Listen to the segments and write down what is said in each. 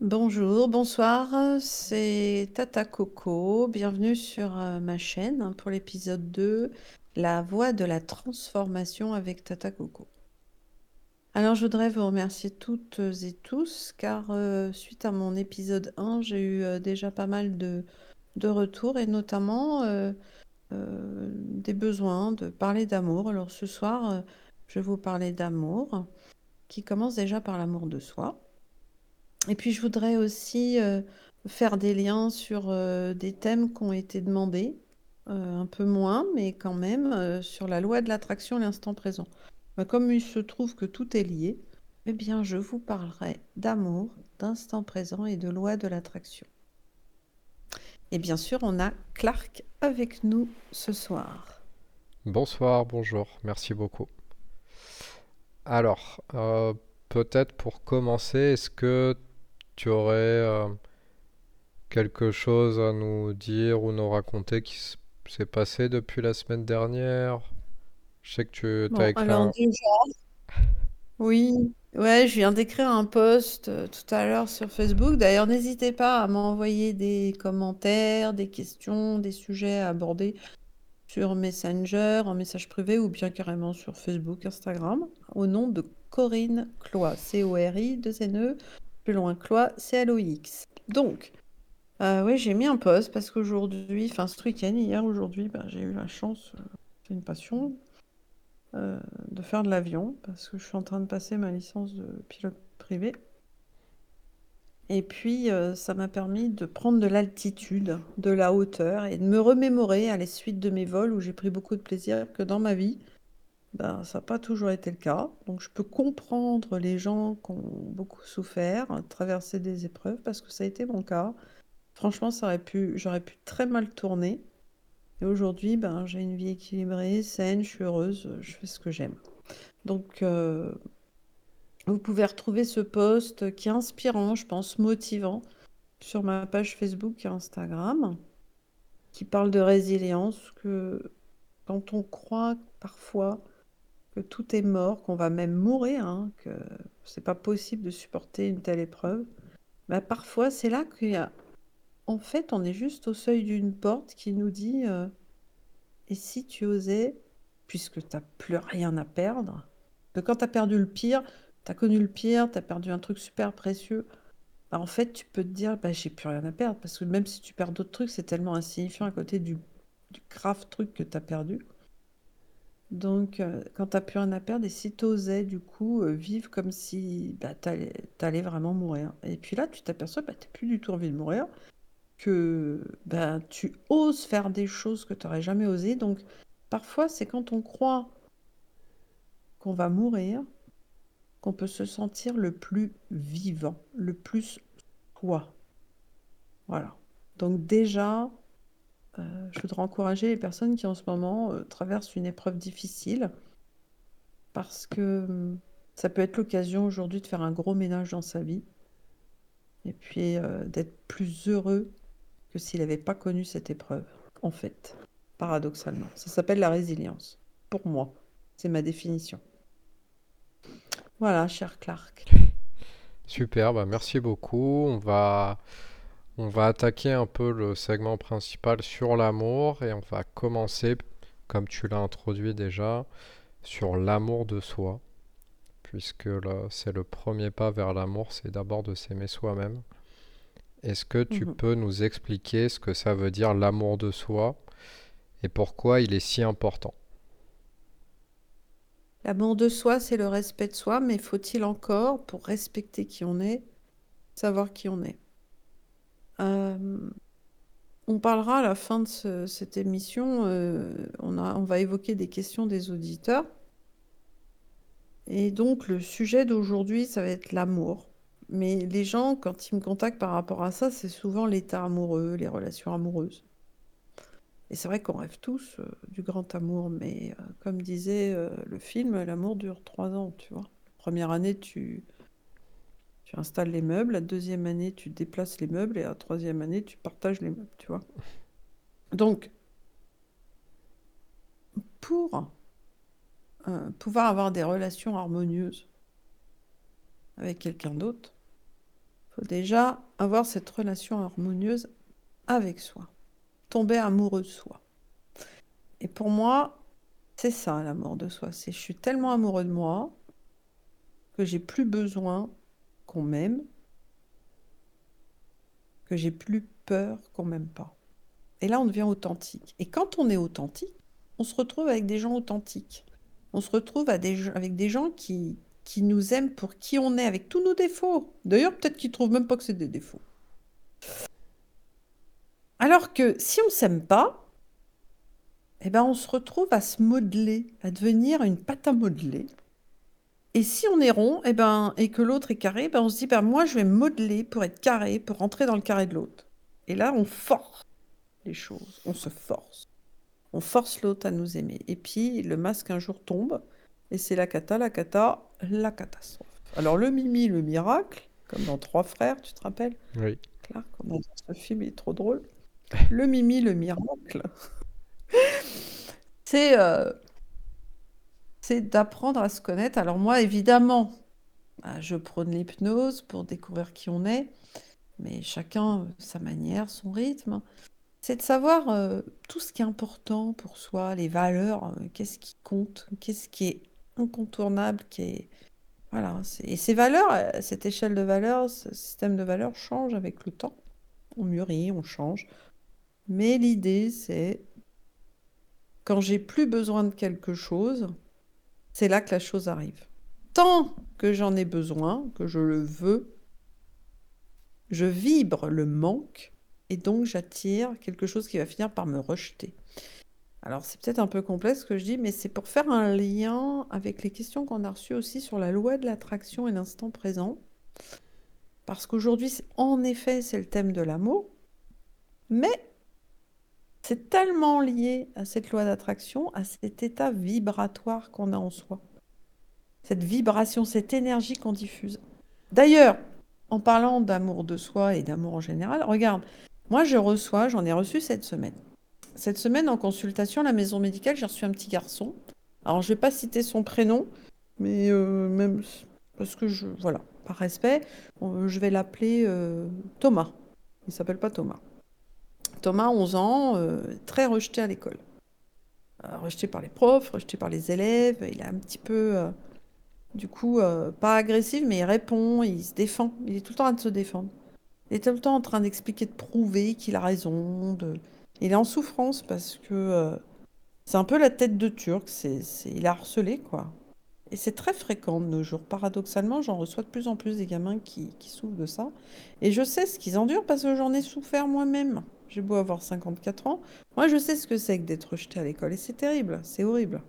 Bonjour, bonsoir, c'est Tata Coco. Bienvenue sur euh, ma chaîne pour l'épisode 2, La voie de la transformation avec Tata Coco. Alors je voudrais vous remercier toutes et tous car euh, suite à mon épisode 1, j'ai eu euh, déjà pas mal de, de retours et notamment des besoins de parler d'amour. Alors ce soir, je vais vous parler d'amour qui commence déjà par l'amour de soi. Et puis je voudrais aussi euh, faire des liens sur euh, des thèmes qui ont été demandés, euh, un peu moins, mais quand même, sur la loi de l'attraction l'instant présent. Bah, comme il se trouve que tout est lié, eh bien je vous parlerai d'amour, d'instant présent et de loi de l'attraction. Et bien sûr, on a Clark avec nous ce soir. Bonsoir, bonjour, merci beaucoup. Alors, peut-être pour commencer, est-ce que tu aurais euh, quelque chose à nous dire ou nous raconter qui s'est passé depuis la semaine dernière? Je sais que tu as écrit alors déjà, oui, ouais, je viens d'écrire un post euh, tout à l'heure sur Facebook. D'ailleurs, n'hésitez pas à m'envoyer des commentaires, des questions, des sujets à aborder sur Messenger, en message privé ou bien carrément sur Facebook, Instagram, au nom de Corinne Cloy, C-O-R-I, 2 N-E, plus loin Clois, c'est LOX. Donc, euh, oui, j'ai mis un post parce qu'aujourd'hui, enfin ce week-end, hier, aujourd'hui, bah, j'ai eu la chance, euh, c'est une passion, euh, de faire de l'avion parce que je suis en train de passer ma licence de pilote privé. Et puis, ça m'a permis de prendre de l'altitude, de la hauteur et de me remémorer à la suite de mes vols où j'ai pris beaucoup de plaisir que dans ma vie, ben, ça n'a pas toujours été le cas. Donc je peux comprendre les gens qui ont beaucoup souffert, traversé des épreuves, parce que ça a été mon cas. Franchement, ça aurait pu, j'aurais pu très mal tourner. Et aujourd'hui, ben, j'ai une vie équilibrée, saine, je suis heureuse, je fais ce que j'aime. Donc, euh, vous pouvez retrouver ce post qui est inspirant, je pense, motivant, sur ma page Facebook et Instagram, qui parle de résilience, que quand on croit parfois que tout est mort, qu'on va même mourir, hein, que c'est pas possible de supporter une telle épreuve, bah, parfois c'est là qu'il y a... En fait, on est juste au seuil d'une porte qui nous dit euh, Et si tu osais, puisque tu n'as plus rien à perdre, que quand tu as perdu le pire, tu as connu le pire, tu as perdu un truc super précieux, bah, en fait, tu peux te dire bah, J'ai plus rien à perdre, parce que même si tu perds d'autres trucs, c'est tellement insignifiant à côté du, du grave truc que tu as perdu. Donc, euh, quand tu plus rien à perdre et si tu osais du coup, euh, vivre comme si, bah, tu allais vraiment mourir et puis là, tu t'aperçois, bah, tu plus du tout envie de mourir, que, bah, tu oses faire des choses que tu aurais jamais osé donc parfois, c'est quand on croit qu'on va mourir, qu'on peut se sentir le plus vivant, le plus soi. Voilà. Donc déjà euh, je voudrais encourager les personnes qui en ce moment euh, traversent une épreuve difficile parce que hum, ça peut être l'occasion aujourd'hui de faire un gros ménage dans sa vie et puis euh, d'être plus heureux que s'il n'avait pas connu cette épreuve, en fait, paradoxalement. Ça s'appelle la résilience, pour moi. C'est ma définition. Voilà, cher Clark. Super, bah merci beaucoup. On va on va attaquer un peu le segment principal sur l'amour et on va commencer, comme tu l'as introduit déjà, sur l'amour de soi. Puisque c'est le premier pas vers l'amour, c'est d'abord de s'aimer soi-même. Est-ce que tu mhm. peux nous expliquer ce que ça veut dire l'amour de soi et pourquoi il est si important? L'amour de soi, c'est le respect de soi, mais faut-il encore, pour respecter qui on est, savoir qui on est? Euh, on parlera à la fin de cette émission, euh, on, va évoquer des questions des auditeurs. Et donc le sujet d'aujourd'hui, ça va être l'amour. Mais les gens, quand ils me contactent par rapport à ça, c'est souvent l'état amoureux, les relations amoureuses. Et c'est vrai qu'on rêve tous euh, du grand amour, mais comme disait le film, l'amour dure trois ans, tu vois. première année, tu, tu les meubles, la deuxième année, tu déplaces les meubles, et la troisième année, tu partages les meubles, tu vois. Donc, pour euh, pouvoir avoir des relations harmonieuses avec quelqu'un d'autre, faut déjà avoir cette relation harmonieuse avec soi, tomber amoureux de soi. Et pour moi, c'est ça l'amour de soi. C'est je suis tellement amoureux de moi que j'ai plus besoin qu'on m'aime, que j'ai plus peur qu'on m'aime pas. Et là, on devient authentique. Et quand on est authentique, on se retrouve avec des gens authentiques. On se retrouve avec des gens qui, qui nous aiment pour qui on est, avec tous nos défauts. D'ailleurs, peut-être qu'ils trouvent même pas que c'est des défauts. Alors que si on s'aime pas, eh ben on se retrouve à se modeler, à devenir une pâte à modeler. Et si on est rond, eh ben, et que l'autre est carré, ben on se dit, ben moi je vais modeler pour être carré, pour rentrer dans le carré de l'autre. Et là, on force les choses, on se force. On force l'autre à nous aimer. Et puis, le masque un jour tombe, et c'est la cata, la cata, la catastrophe. Alors, le Mimi, le miracle, comme dans Trois Frères, tu te rappelles? Oui. Claire, ce film est trop drôle. Le Mimi, le miracle. c'est euh, c'est d'apprendre à se connaître. Alors moi, évidemment, bah, je prône l'hypnose pour découvrir qui on est, mais chacun sa manière, son rythme. C'est de savoir euh, tout ce qui est important pour soi, les valeurs, euh, qu'est-ce qui compte, qu'est-ce qui est incontournable, qui est voilà. Et ces valeurs, euh, cette échelle de valeurs, ce système de valeurs change avec le temps. On mûrit, on change. Mais l'idée, c'est quand j'ai plus besoin de quelque chose, c'est là que la chose arrive. Tant que j'en ai besoin, que je le veux, je vibre le manque et donc j'attire quelque chose qui va finir par me rejeter. Alors c'est peut-être un peu complexe ce que je dis, mais c'est pour faire un lien avec les questions qu'on a reçues aussi sur la loi de l'attraction et l'instant présent. Parce qu'aujourd'hui, en effet, c'est le thème de l'amour, mais c'est tellement lié à cette loi d'attraction, à cet état vibratoire qu'on a en soi. Cette vibration, cette énergie qu'on diffuse. D'ailleurs, en parlant d'amour de soi et d'amour en général, regarde, moi je reçois, j'en ai reçu cette semaine. Cette semaine en consultation à la maison médicale, j'ai reçu un petit garçon. Alors je ne vais pas citer son prénom, mais euh, même parce que je, voilà, par respect, je vais l'appeler euh, Thomas. Il s'appelle pas Thomas. Thomas, 11 ans, euh, très rejeté à l'école. Euh, rejeté par les profs, rejeté par les élèves. Il est un petit peu, euh, du coup, pas agressif, mais il répond, il se défend. Il est tout le temps en train de se défendre. Il est tout le temps en train d'expliquer, de prouver qu'il a raison. Il est en souffrance parce que c'est un peu la tête de Turc. C'est, Il a harcelé, quoi. Et c'est très fréquent de nos jours. Paradoxalement, j'en reçois de plus en plus des gamins qui, qui souffrent de ça. Et je sais ce qu'ils endurent parce que j'en ai souffert moi-même. J'ai beau avoir 54 ans. Moi, je sais ce que c'est que d'être rejeté à l'école. Et c'est terrible, c'est horrible.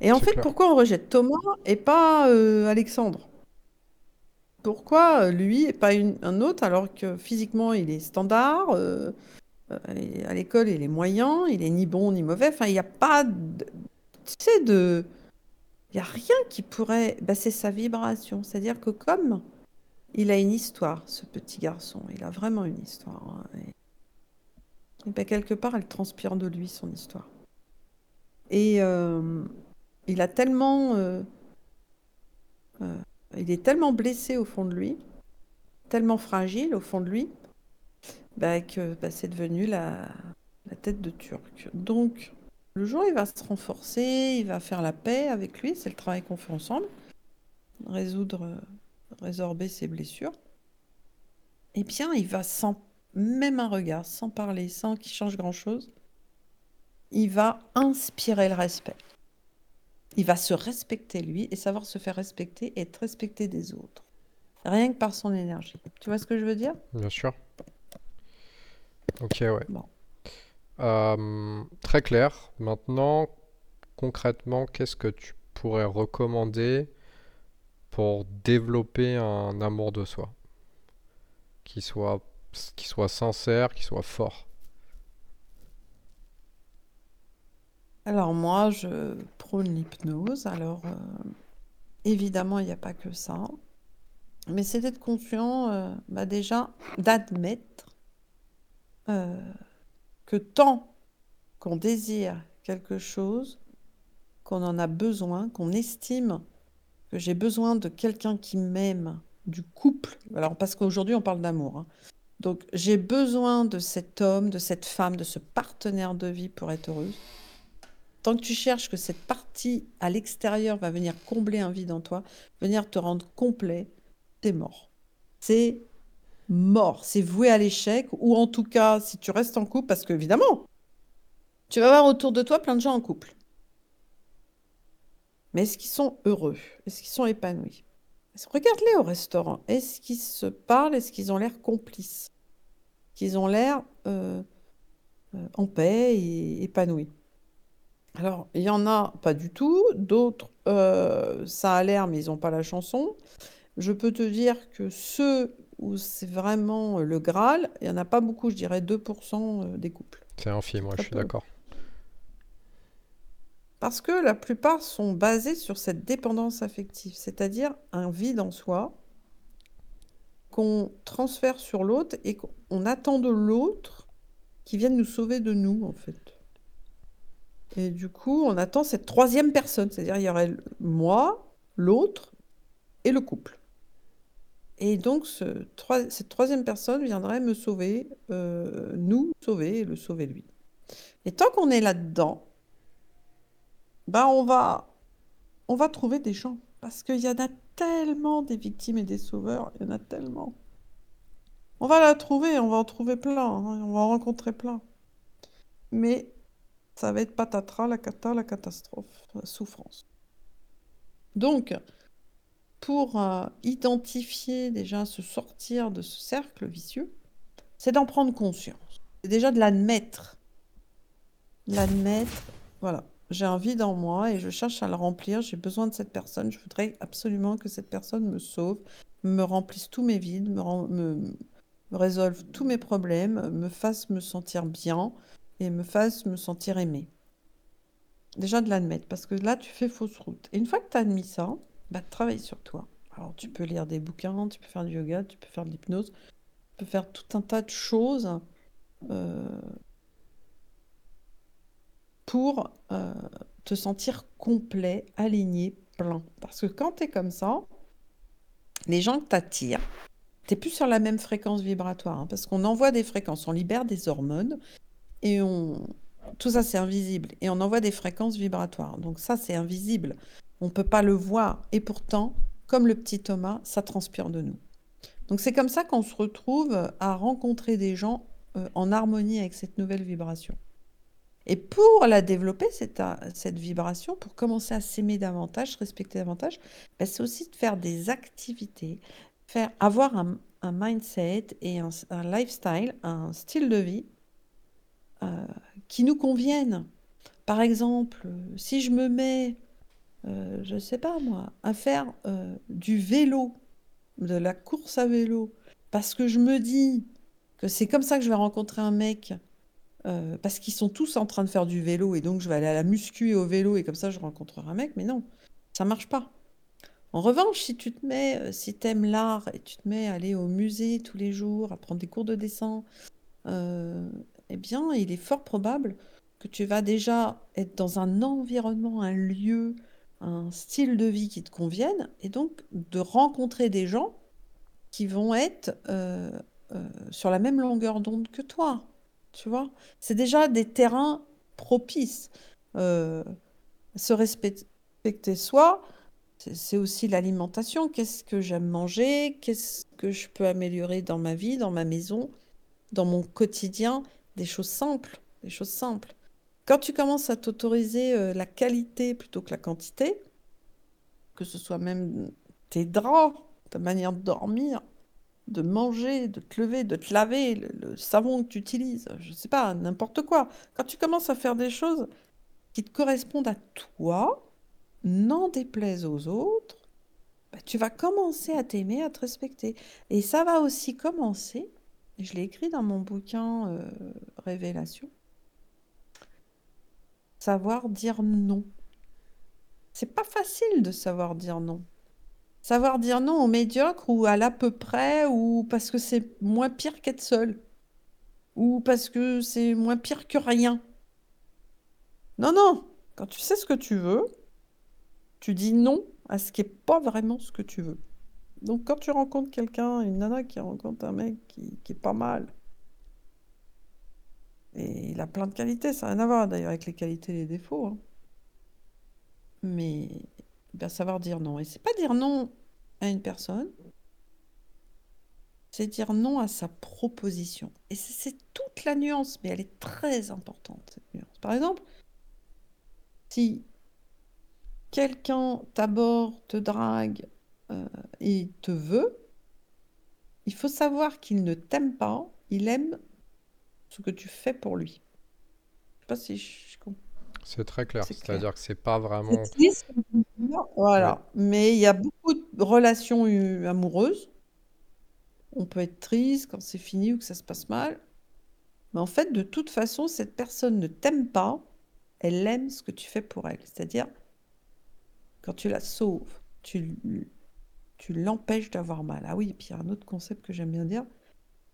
Et en fait, pourquoi on rejette Thomas et pas euh, Alexandre? Pourquoi euh, lui et pas un autre alors que physiquement il est standard euh, À l'école il est moyen, il est ni bon ni mauvais. Enfin, il n'y a pas de. Tu sais, de. Il n'y a rien qui pourrait. Bah, c'est sa vibration. C'est-à-dire que comme il a une histoire, ce petit garçon. Il a vraiment une histoire. Hein, et, ben, quelque part, elle transpire de lui, son histoire. Et euh, il a tellement... Euh, euh, il est tellement blessé au fond de lui, tellement fragile au fond de lui, ben, que ben, c'est devenu la, la tête de Turc. Donc, le jour il va se renforcer, il va faire la paix avec lui, c'est le travail qu'on fait ensemble, résoudre résorber ses blessures, eh bien, il va sans même un regard, sans parler, sans qu'il change grand-chose, il va inspirer le respect. Il va se respecter lui et savoir se faire respecter et être respecté des autres. Rien que par son énergie. Tu vois ce que je veux dire? Bien sûr. Ok, ouais. Euh, très clair. Maintenant, concrètement, qu'est-ce que tu pourrais recommander? Pour développer un amour de soi qui soit, sincère, qui soit fort Alors moi, je prône l'hypnose. Alors euh, évidemment, il n'y a pas que ça. Mais c'est d'être conscient euh, bah déjà d'admettre euh, que tant qu'on désire quelque chose, qu'on en a besoin, qu'on estime que j'ai besoin de quelqu'un qui m'aime du couple. Alors, parce qu'aujourd'hui, on parle d'amour. hein. Donc, j'ai besoin de cet homme, de cette femme, de ce partenaire de vie pour être heureuse. Tant que tu cherches que cette partie à l'extérieur va venir combler un vide en toi, venir te rendre complet, t'es mort. C'est mort. C'est voué à l'échec. Ou en tout cas, si tu restes en couple, parce qu'évidemment, tu vas voir autour de toi plein de gens en couple. Mais est-ce qu'ils sont heureux? Est-ce qu'ils sont épanouis? Regarde-les au restaurant. Est-ce qu'ils se parlent? Est-ce qu'ils ont l'air complices? Qu'ils ont l'air euh, euh, en paix et épanouis Alors, il y en a pas du tout. D'autres, euh, ça a l'air, mais ils n'ont pas la chanson. Je peux te dire que ceux où c'est vraiment le Graal, il n'y en a pas beaucoup, je dirais 2% des couples. C'est infime, moi, je suis d'accord. Parce que la plupart sont basés sur cette dépendance affective, c'est-à-dire un vide en soi qu'on transfère sur l'autre et qu'on attend de l'autre qui vienne nous sauver de nous, en fait. Et du coup, on attend cette troisième personne, c'est-à-dire il y aurait moi, l'autre et le couple. Et donc, cette troisième personne viendrait me sauver, euh, nous sauver et le sauver lui. Et tant qu'on est là-dedans, on va, on va trouver des gens. Parce qu'il y en a tellement des victimes et des sauveurs, il y en a tellement. On va la trouver, on va en trouver plein, hein, on va en rencontrer plein. Mais ça va être patatras, la cata, la catastrophe, la souffrance. Donc, pour euh, identifier déjà, se sortir de ce cercle vicieux, c'est d'en prendre conscience. C'est déjà de l'admettre. L'admettre, voilà. J'ai un vide en moi et je cherche à le remplir. J'ai besoin de cette personne. Je voudrais absolument que cette personne me sauve, me remplisse tous mes vides, me, résolve tous mes problèmes, me fasse me sentir bien et me fasse me sentir aimé. Déjà de l'admettre, parce que là, tu fais fausse route. Et une fois que tu as admis ça, bah, travaille sur toi. Alors, tu peux lire des bouquins, tu peux faire du yoga, tu peux faire de l'hypnose, tu peux faire tout un tas de choses euh, pour euh, te sentir complet, aligné, plein. Parce que quand tu es comme ça, les gens que tu attires, tu plus sur la même fréquence vibratoire. hein, parce qu'on envoie des fréquences, on libère des hormones et on... tout ça c'est invisible. Et on envoie des fréquences vibratoires. Donc ça c'est invisible. On ne peut pas le voir. Et pourtant, comme le petit Thomas, ça transpire de nous. Donc c'est comme ça qu'on se retrouve à rencontrer des gens euh, en harmonie avec cette nouvelle vibration. Et pour la développer, cette, cette vibration, pour commencer à s'aimer davantage, respecter davantage, ben, c'est aussi de faire des activités, faire, avoir un, mindset et un, lifestyle, un style de vie euh, qui nous conviennent. Par exemple, si je me mets, euh, je ne sais pas moi, à faire euh, du vélo, de la course à vélo, parce que je me dis que c'est comme ça que je vais rencontrer un mec euh, parce qu'ils sont tous en train de faire du vélo et donc je vais aller à la muscu et au vélo et comme ça je rencontrerai un mec, mais non, ça marche pas. En revanche, si tu te mets, euh, si t'aimes l'art et tu te mets à aller au musée tous les jours, à prendre des cours de dessin, euh, eh bien, il est fort probable que tu vas déjà être dans un environnement, un lieu, un style de vie qui te convienne et donc de rencontrer des gens qui vont être sur la même longueur d'onde que toi. Tu vois? C'est déjà des terrains propices. Euh, se respecter soi, c'est aussi l'alimentation. Qu'est-ce que j'aime manger? Qu'est-ce que je peux améliorer dans ma vie, dans ma maison, dans mon quotidien? Des choses simples, des choses simples. Quand tu commences à t'autoriser euh, la qualité plutôt que la quantité, que ce soit même tes draps, ta manière de dormir, de manger, de te lever, de te laver, le, savon que tu utilises, je sais pas, n'importe quoi. Quand tu commences à faire des choses qui te correspondent à toi, n'en déplaise aux autres, bah, tu vas commencer à t'aimer, à te respecter. Et ça va aussi commencer, je l'ai écrit dans mon bouquin euh, Révélation, savoir dire non. C'est pas facile de savoir dire non. Savoir dire non au médiocre ou à l'à peu près ou parce que c'est moins pire qu'être seul ou parce que c'est moins pire que rien. Non, non. Quand tu sais ce que tu veux, tu dis non à ce qui n'est pas vraiment ce que tu veux. Donc quand tu rencontres quelqu'un, une nana qui rencontre un mec qui, qui est pas mal, et il a plein de qualités, ça n'a rien à voir d'ailleurs avec les qualités et les défauts, hein. Mais bien savoir dire non. Et c'est pas dire non à une personne, c'est dire non à sa proposition. Et c'est toute la nuance, mais elle est très importante. Par exemple, si quelqu'un t'aborde, te drague euh, et te veut, il faut savoir qu'il ne t'aime pas, il aime ce que tu fais pour lui. Pas si je comprends. C'est très clair. C'est clair. C'est-à-dire que c'est pas C'est vraiment. triste, voilà. Mais il y a beaucoup de relations amoureuses. On peut être triste quand c'est fini ou que ça se passe mal. Mais en fait, de toute façon, cette personne ne t'aime pas, elle aime ce que tu fais pour elle. C'est-à-dire, quand tu la sauves, tu, l- tu l'empêches d'avoir mal. Ah oui, et puis il y a un autre concept que j'aime bien dire.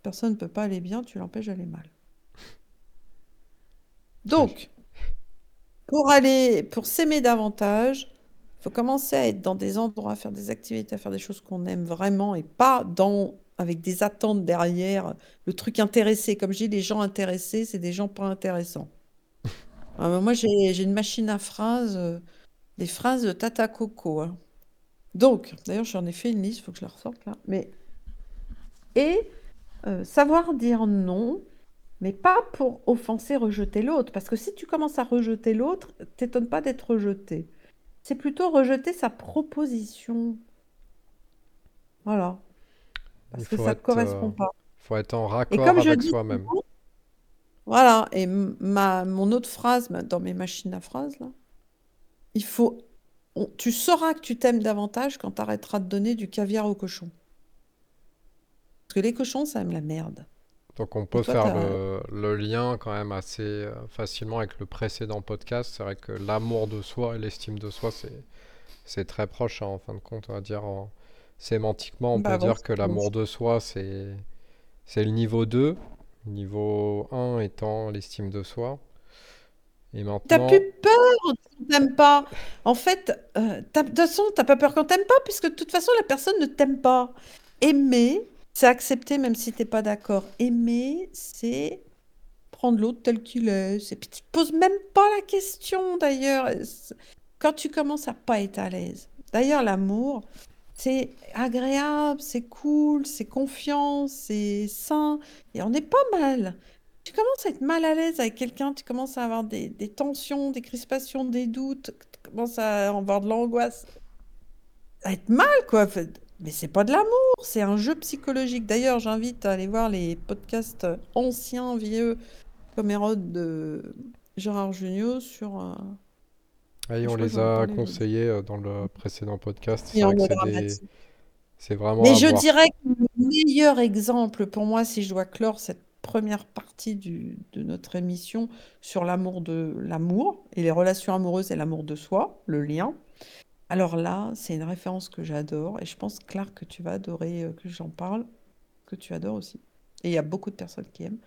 Personne ne peut pas aller bien, tu l'empêches d'aller mal. Donc, pour aller, pour s'aimer davantage, il faut commencer à être dans des endroits, à faire des activités, à faire des choses qu'on aime vraiment et pas dans, avec des attentes derrière, le truc intéressé. Comme je dis, les gens intéressés, c'est des gens pas intéressants. Ah, moi, j'ai, j'ai une machine à phrases, euh, des phrases de Tata Coco. hein. Donc, d'ailleurs, j'en ai fait une liste, il faut que je la ressorte là. Mais, et euh, savoir dire non, mais pas pour offenser, rejeter l'autre. Parce que si tu commences à rejeter l'autre, t'étonnes pas d'être rejeté. C'est plutôt rejeter sa proposition. Voilà. Il Parce que ça ne te être, euh, correspond pas. faut être en raccord avec soi-même. voilà. Et ma, mon autre phrase dans mes machines à phrases, là, il faut. on- tu sauras que tu t'aimes davantage quand tu arrêteras de donner du caviar aux cochons. Parce que les cochons, ça aime la merde. Donc on peut toi, faire t'as. le, le lien quand même assez euh, facilement avec le précédent podcast. C'est vrai que l'amour de soi et l'estime de soi, c'est très proche hein, en fin de compte. On va dire en- sémantiquement, on Bah peut dire que l'amour de soi, c'est le niveau 2. Niveau 1 étant l'estime de soi. Et T'as maintenant, plus peur qu'on t'aime pas. En fait, euh, t'as- de toute façon, t'as pas peur qu'on t'aime pas, puisque de toute façon, la personne ne t'aime pas. Aimer, c'est accepter même si t'es pas d'accord. Aimer, c'est prendre l'autre tel qu'il est. C'est... Puis tu te poses même pas la question, d'ailleurs. Quand tu commences à pas être à l'aise. D'ailleurs, l'amour, c'est agréable, c'est cool, c'est confiant, c'est sain, et on est pas mal. Tu commences à être mal à l'aise avec quelqu'un, tu commences à avoir des, tensions, des crispations, des doutes, tu commences à avoir de l'angoisse, être mal, quoi. Mais c'est pas de l'amour, c'est un jeu psychologique. D'ailleurs, j'invite à aller voir les podcasts anciens, vieux, comme Hérode de Gérard Jugnot sur... euh, ah, et je on les a conseillés dans le précédent podcast. C'est vrai que mode c'est des, vraiment Mais je voir. dirais que le meilleur exemple pour moi, si je dois clore cette première partie du- de notre émission sur l'amour de l'amour et les relations amoureuses et l'amour de soi, le lien. Alors là, c'est une référence que j'adore et je pense, Claire, que tu vas adorer euh, que j'en parle, que tu adores aussi. Et il y a beaucoup de personnes qui aiment.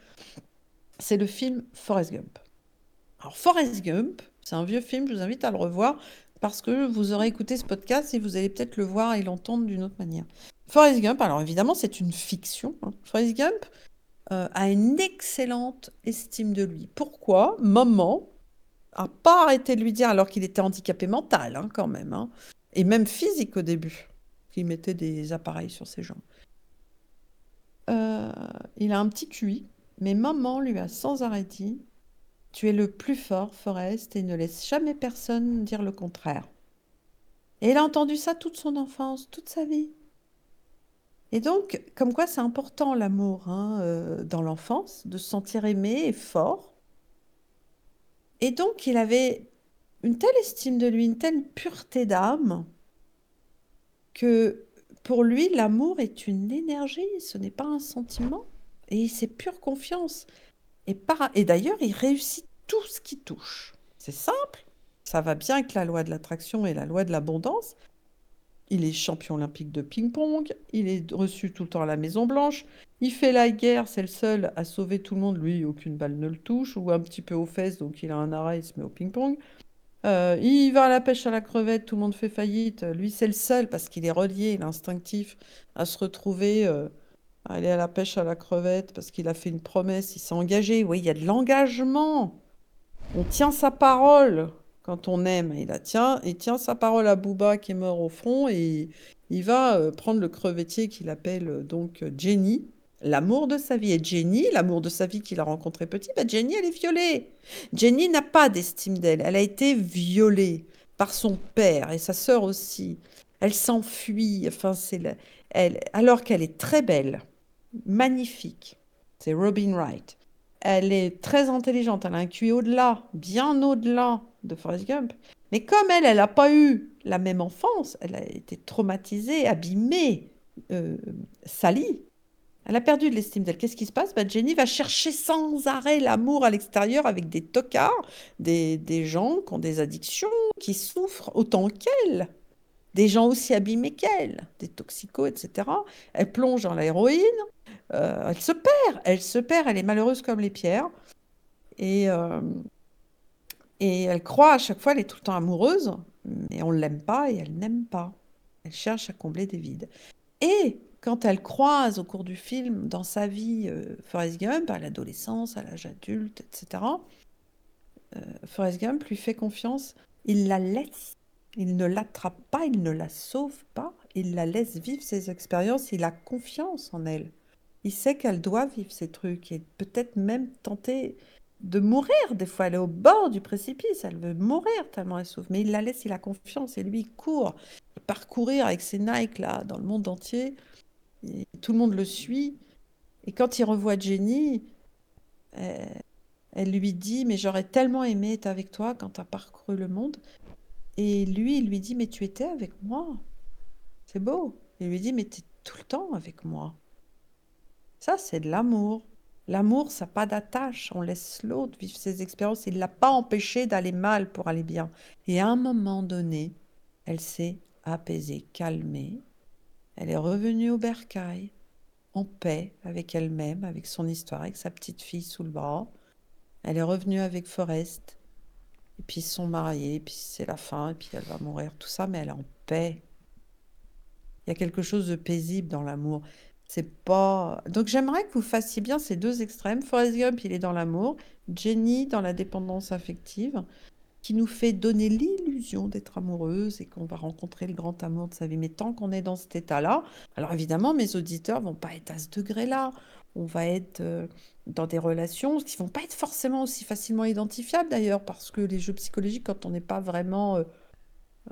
C'est le film Forrest Gump. Alors, Forrest Gump, c'est un vieux film, je vous invite à le revoir parce que vous aurez écouté ce podcast et vous allez peut-être le voir et l'entendre d'une autre manière. Forrest Gump, alors évidemment, c'est une fiction. hein. Forrest Gump euh, a une excellente estime de lui. Pourquoi? Maman a pas arrêté de lui dire, alors qu'il était handicapé mental hein, quand même, hein, et même physique au début, qu'il mettait des appareils sur ses jambes. Euh, il a un petit QI, mais maman lui a sans arrêt dit, tu es le plus fort, Forrest, et ne laisse jamais personne dire le contraire. Et il a entendu ça toute son enfance, toute sa vie. Et donc, comme quoi c'est important l'amour hein, euh, dans l'enfance, de se sentir aimé et fort. Et donc, il avait une telle estime de lui, une telle pureté d'âme, que pour lui, l'amour est une énergie, ce n'est pas un sentiment. Et c'est pure confiance. Et, par... et d'ailleurs, il réussit tout ce qui touche. C'est simple, ça va bien avec la loi de l'attraction et la loi de l'abondance. Il est champion olympique de ping-pong, il est reçu tout le temps à la Maison Blanche, il fait la guerre, c'est le seul à sauver tout le monde, lui, aucune balle ne le touche, ou un petit peu aux fesses, donc il a un arrêt, il se met au ping-pong. Euh, il va à la pêche à la crevette, tout le monde fait faillite. Lui, c'est le seul, parce qu'il est relié, il est instinctif, à se retrouver, euh, à aller à la pêche à la crevette, parce qu'il a fait une promesse, il s'est engagé. Oui, il y a de l'engagement. On tient sa parole quand on aime. Il, a tient, il tient sa parole à Booba qui est mort au front et il va euh, prendre le crevettier qu'il appelle euh, donc Jenny, l'amour de sa vie. Et Jenny, l'amour de sa vie qu'il a rencontré petit, bah Jenny, elle est violée. Jenny n'a pas d'estime d'elle. Elle a été violée par son père et sa sœur aussi. Elle s'enfuit. Enfin, c'est elle, alors qu'elle est très belle, magnifique. C'est Robin Wright. Elle est très intelligente. Elle a un QI au-delà, bien au-delà de Forrest Gump. Mais comme elle, elle n'a pas eu la même enfance, elle a été traumatisée, abîmée, euh, salie. Elle a perdu de l'estime d'elle. Qu'est-ce qui se passe? Bah, Jenny va chercher sans arrêt l'amour à l'extérieur avec des tocards, des, des gens qui ont des addictions, qui souffrent autant qu'elle, des gens aussi abîmés qu'elle, des toxicos, etc. Elle plonge dans l'héroïne, euh, elle se perd, elle se perd, elle est malheureuse comme les pierres. Et, euh, et elle croit à chaque fois, elle est tout le temps amoureuse, mais on ne l'aime pas et elle n'aime pas. Elle cherche à combler des vides. Et quand elle croise au cours du film, dans sa vie, euh, Forrest Gump, à l'adolescence, à l'âge adulte, etc., euh, Forrest Gump lui fait confiance, il la laisse. Il ne l'attrape pas, il ne la sauve pas, il la laisse vivre ses expériences, il a confiance en elle. Il sait qu'elle doit vivre ces trucs et peut-être même tenter de mourir. Des fois, elle est au bord du précipice, elle veut mourir tellement elle souffre. Mais il la laisse, il a confiance et lui, il court. parcourir avec ses Nike là, dans le monde entier. Et tout le monde le suit. Et quand il revoit Jenny, elle, elle lui dit Mais j'aurais tellement aimé être avec toi quand tu as parcouru le monde. Et lui, il lui dit Mais tu étais avec moi. C'est beau. Il lui dit Mais tu es tout le temps avec moi. Ça, c'est de l'amour. L'amour, ça n'a pas d'attache. On laisse l'autre vivre ses expériences. Il ne l'a pas empêché d'aller mal pour aller bien. Et à un moment donné, elle s'est apaisée, calmée. Elle est revenue au bercail, en paix avec elle-même, avec son histoire, avec sa petite fille sous le bras. Elle est revenue avec Forrest. Et puis ils sont mariés, et puis c'est la fin, et puis elle va mourir, tout ça, mais elle est en paix. Il y a quelque chose de paisible dans l'amour. C'est pas. Donc j'aimerais que vous fassiez bien ces deux extrêmes. Forrest Gump, il est dans l'amour. Jenny dans la dépendance affective, qui nous fait donner l'illusion d'être amoureuse et qu'on va rencontrer le grand amour de sa vie. Mais tant qu'on est dans cet état-là, alors évidemment, mes auditeurs vont pas être à ce degré-là. On va être euh, dans des relations qui vont pas être forcément aussi facilement identifiables d'ailleurs, parce que les jeux psychologiques, quand on n'est pas vraiment euh,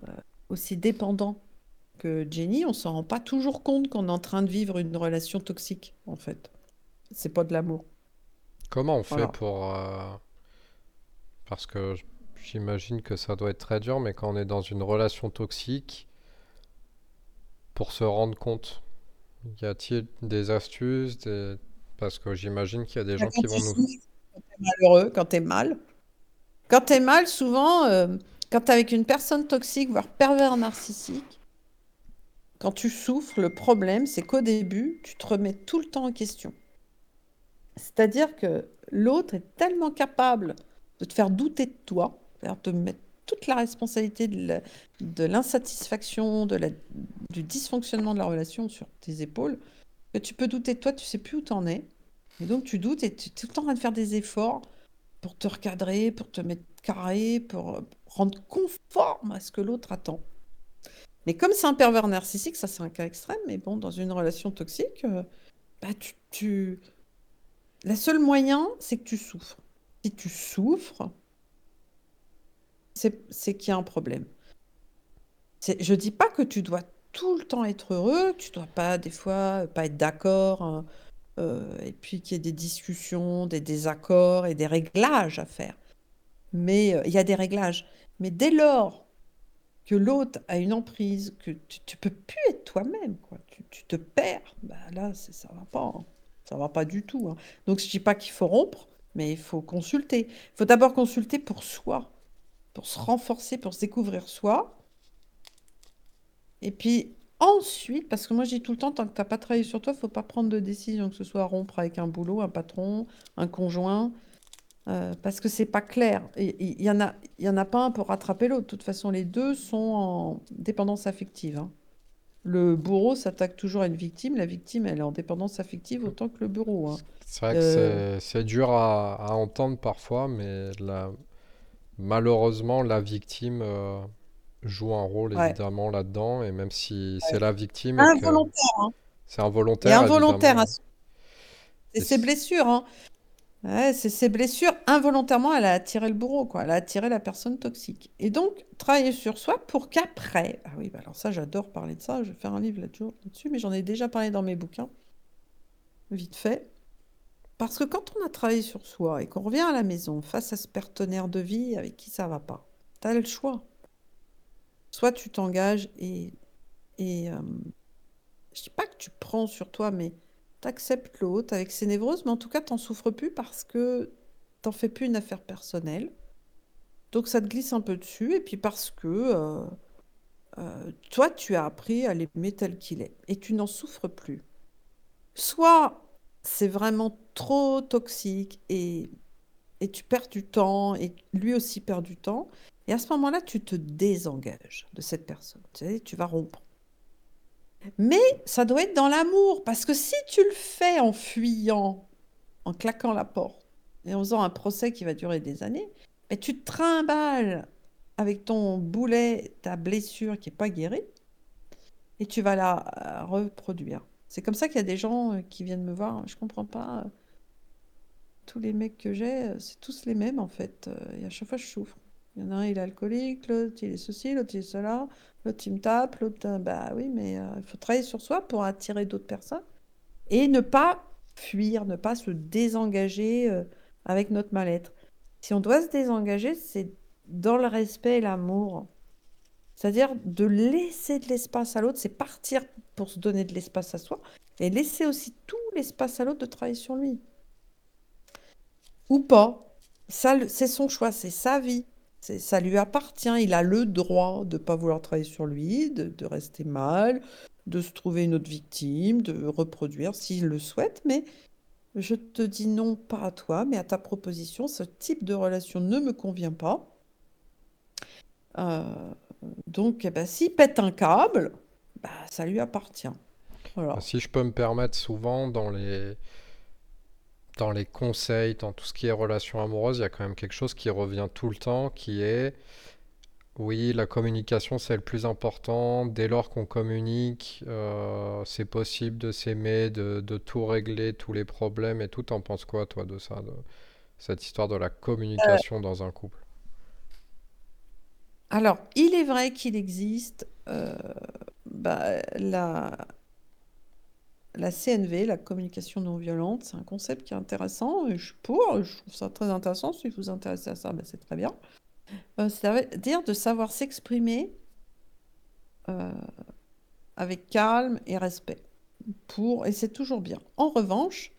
euh, aussi dépendant que Jenny, on s'en rend pas toujours compte qu'on est en train de vivre une relation toxique, en fait. C'est pas de l'amour. Comment on fait Voilà. pour... euh, Parce que j'imagine que ça doit être très dur, mais quand on est dans une relation toxique, pour se rendre compte, y a-t-il des astuces, des... Parce que j'imagine qu'il y a des gens Quand qui vont nous... quand t'es malheureux, quand t'es mal. Quand t'es mal, souvent, euh, quand t'es avec une personne toxique, voire pervers narcissique, quand tu souffres, le problème, c'est qu'au début, tu te remets tout le temps en question. C'est-à-dire que l'autre est tellement capable de te faire douter de toi, de mettre toute la responsabilité de l'insatisfaction, de du dysfonctionnement de la relation sur tes épaules, que tu peux douter de toi, tu sais plus où t'en es. Et donc tu doutes et tu es tout le temps en train de faire des efforts pour te recadrer, pour te mettre carré, pour rendre conforme à ce que l'autre attend. Mais comme c'est un pervers narcissique, ça c'est un cas extrême, mais bon, dans une relation toxique, euh, bah, tu. La seule moyen, c'est que tu souffres. Si tu souffres, c'est qu'il y a un problème. Je dis pas que tu dois tout le temps être heureux, tu dois pas des fois euh, pas être d'accord, hein, euh, et puis qu'il y ait des discussions, des désaccords et des réglages à faire. Mais euh, il y a des réglages. Mais dès lors que l'autre a une emprise, que tu, tu peux plus être toi-même, quoi. Tu, te perds, bah là, ça va pas, hein. Ça va pas du tout, hein. Donc je dis pas qu'il faut rompre, mais il faut consulter. Il faut d'abord consulter pour soi, pour se renforcer, pour se découvrir soi. Et puis ensuite, parce que moi je dis tout le temps, tant que tu n'as pas travaillé sur toi, il faut pas prendre de décision, que ce soit rompre avec un boulot, un patron, un conjoint. Euh, parce que c'est pas clair. Il y, en a, il y en a pas un pour rattraper l'autre. De toute façon, les deux sont en dépendance affective. hein. Le bourreau s'attaque toujours à une victime. La victime, elle est en dépendance affective autant que le bourreau. hein. C'est vrai que Euh, c'est c'est dur à, à entendre parfois, mais la- malheureusement, la victime euh, joue un rôle ouais. évidemment là-dedans, et même si c'est la victime et que Involontaire. hein. c'est Et involontaire, involontaire. évidemment. C'est Et ses blessures. hein. Ses blessures. Involontairement, elle a attiré le bourreau, quoi. Elle a attiré la personne toxique. Et donc, travailler sur soi pour qu'après. Ah oui, bah alors ça, j'adore parler de ça. Je vais faire un livre là-dessus, là-dessus, mais j'en ai déjà parlé dans mes bouquins, vite fait. Parce que quand on a travaillé sur soi et qu'on revient à la maison face à ce partenaire de vie avec qui ça va pas, tu as le choix. Soit tu t'engages et, et euh, je dis pas que tu prends sur toi, mais tu acceptes l'autre avec ses névroses, mais en tout cas, t'en souffres plus parce que t'en fais plus une affaire personnelle. Donc ça te glisse un peu dessus, et puis parce que euh, euh, toi, tu as appris à l'aimer tel qu'il est, et tu n'en souffres plus. Soit c'est vraiment trop toxique et, et tu perds du temps et lui aussi perd du temps. Et à ce moment-là, tu te désengages de cette personne. Tu sais, tu vas rompre. Mais ça doit être dans l'amour, parce que si tu le fais en fuyant, en claquant la porte et en faisant un procès qui va durer des années, mais tu te trimbales avec ton boulet, ta blessure qui n'est pas guérie, et tu vas la euh, reproduire. C'est comme ça qu'il y a des gens euh, qui viennent me voir. Je comprends pas. euh, Tous les mecs que j'ai, c'est tous les mêmes en fait. Et à chaque fois, je souffre. Il y en a un, il est alcoolique, l'autre, il est ceci, l'autre, il est cela, l'autre, il me tape, l'autre, euh, bah oui, mais euh, il faut travailler sur soi pour attirer d'autres personnes et ne pas fuir, ne pas se désengager euh, avec notre mal-être. Si on doit se désengager, c'est dans le respect et l'amour. C'est-à-dire de laisser de l'espace à l'autre, c'est partir pour se donner de l'espace à soi et laisser aussi tout l'espace à l'autre de travailler sur lui. Ou pas. C'est son choix, c'est sa vie. Ça lui appartient. Il a le droit de ne pas vouloir travailler sur lui, de, de rester mal, de se trouver une autre victime, de reproduire s'il le souhaite. Mais je te dis non, pas à toi, mais à ta proposition. Ce type de relation ne me convient pas. Euh, donc, eh ben, s'il pète un câble, bah, ça lui appartient. si je peux me permettre, souvent dans les, dans les conseils, dans tout ce qui est relations amoureuses, il y a quand même quelque chose qui revient tout le temps, qui est, oui, la communication, c'est le plus important. Dès lors qu'on communique, euh, c'est possible de s'aimer, de, tout régler, tous les problèmes et tout. T'en penses quoi, toi, de ça, cette histoire de la communication dans un couple? Alors, il est vrai qu'il existe euh, bah, la, la CNV, la communication non violente. C'est un concept qui est intéressant. et je suis pour, je trouve ça très intéressant. Si vous vous intéressez à ça, bah, c'est très bien. Euh, c'est-à-dire de savoir s'exprimer euh, avec calme et respect. Pour, et c'est toujours bien. En revanche,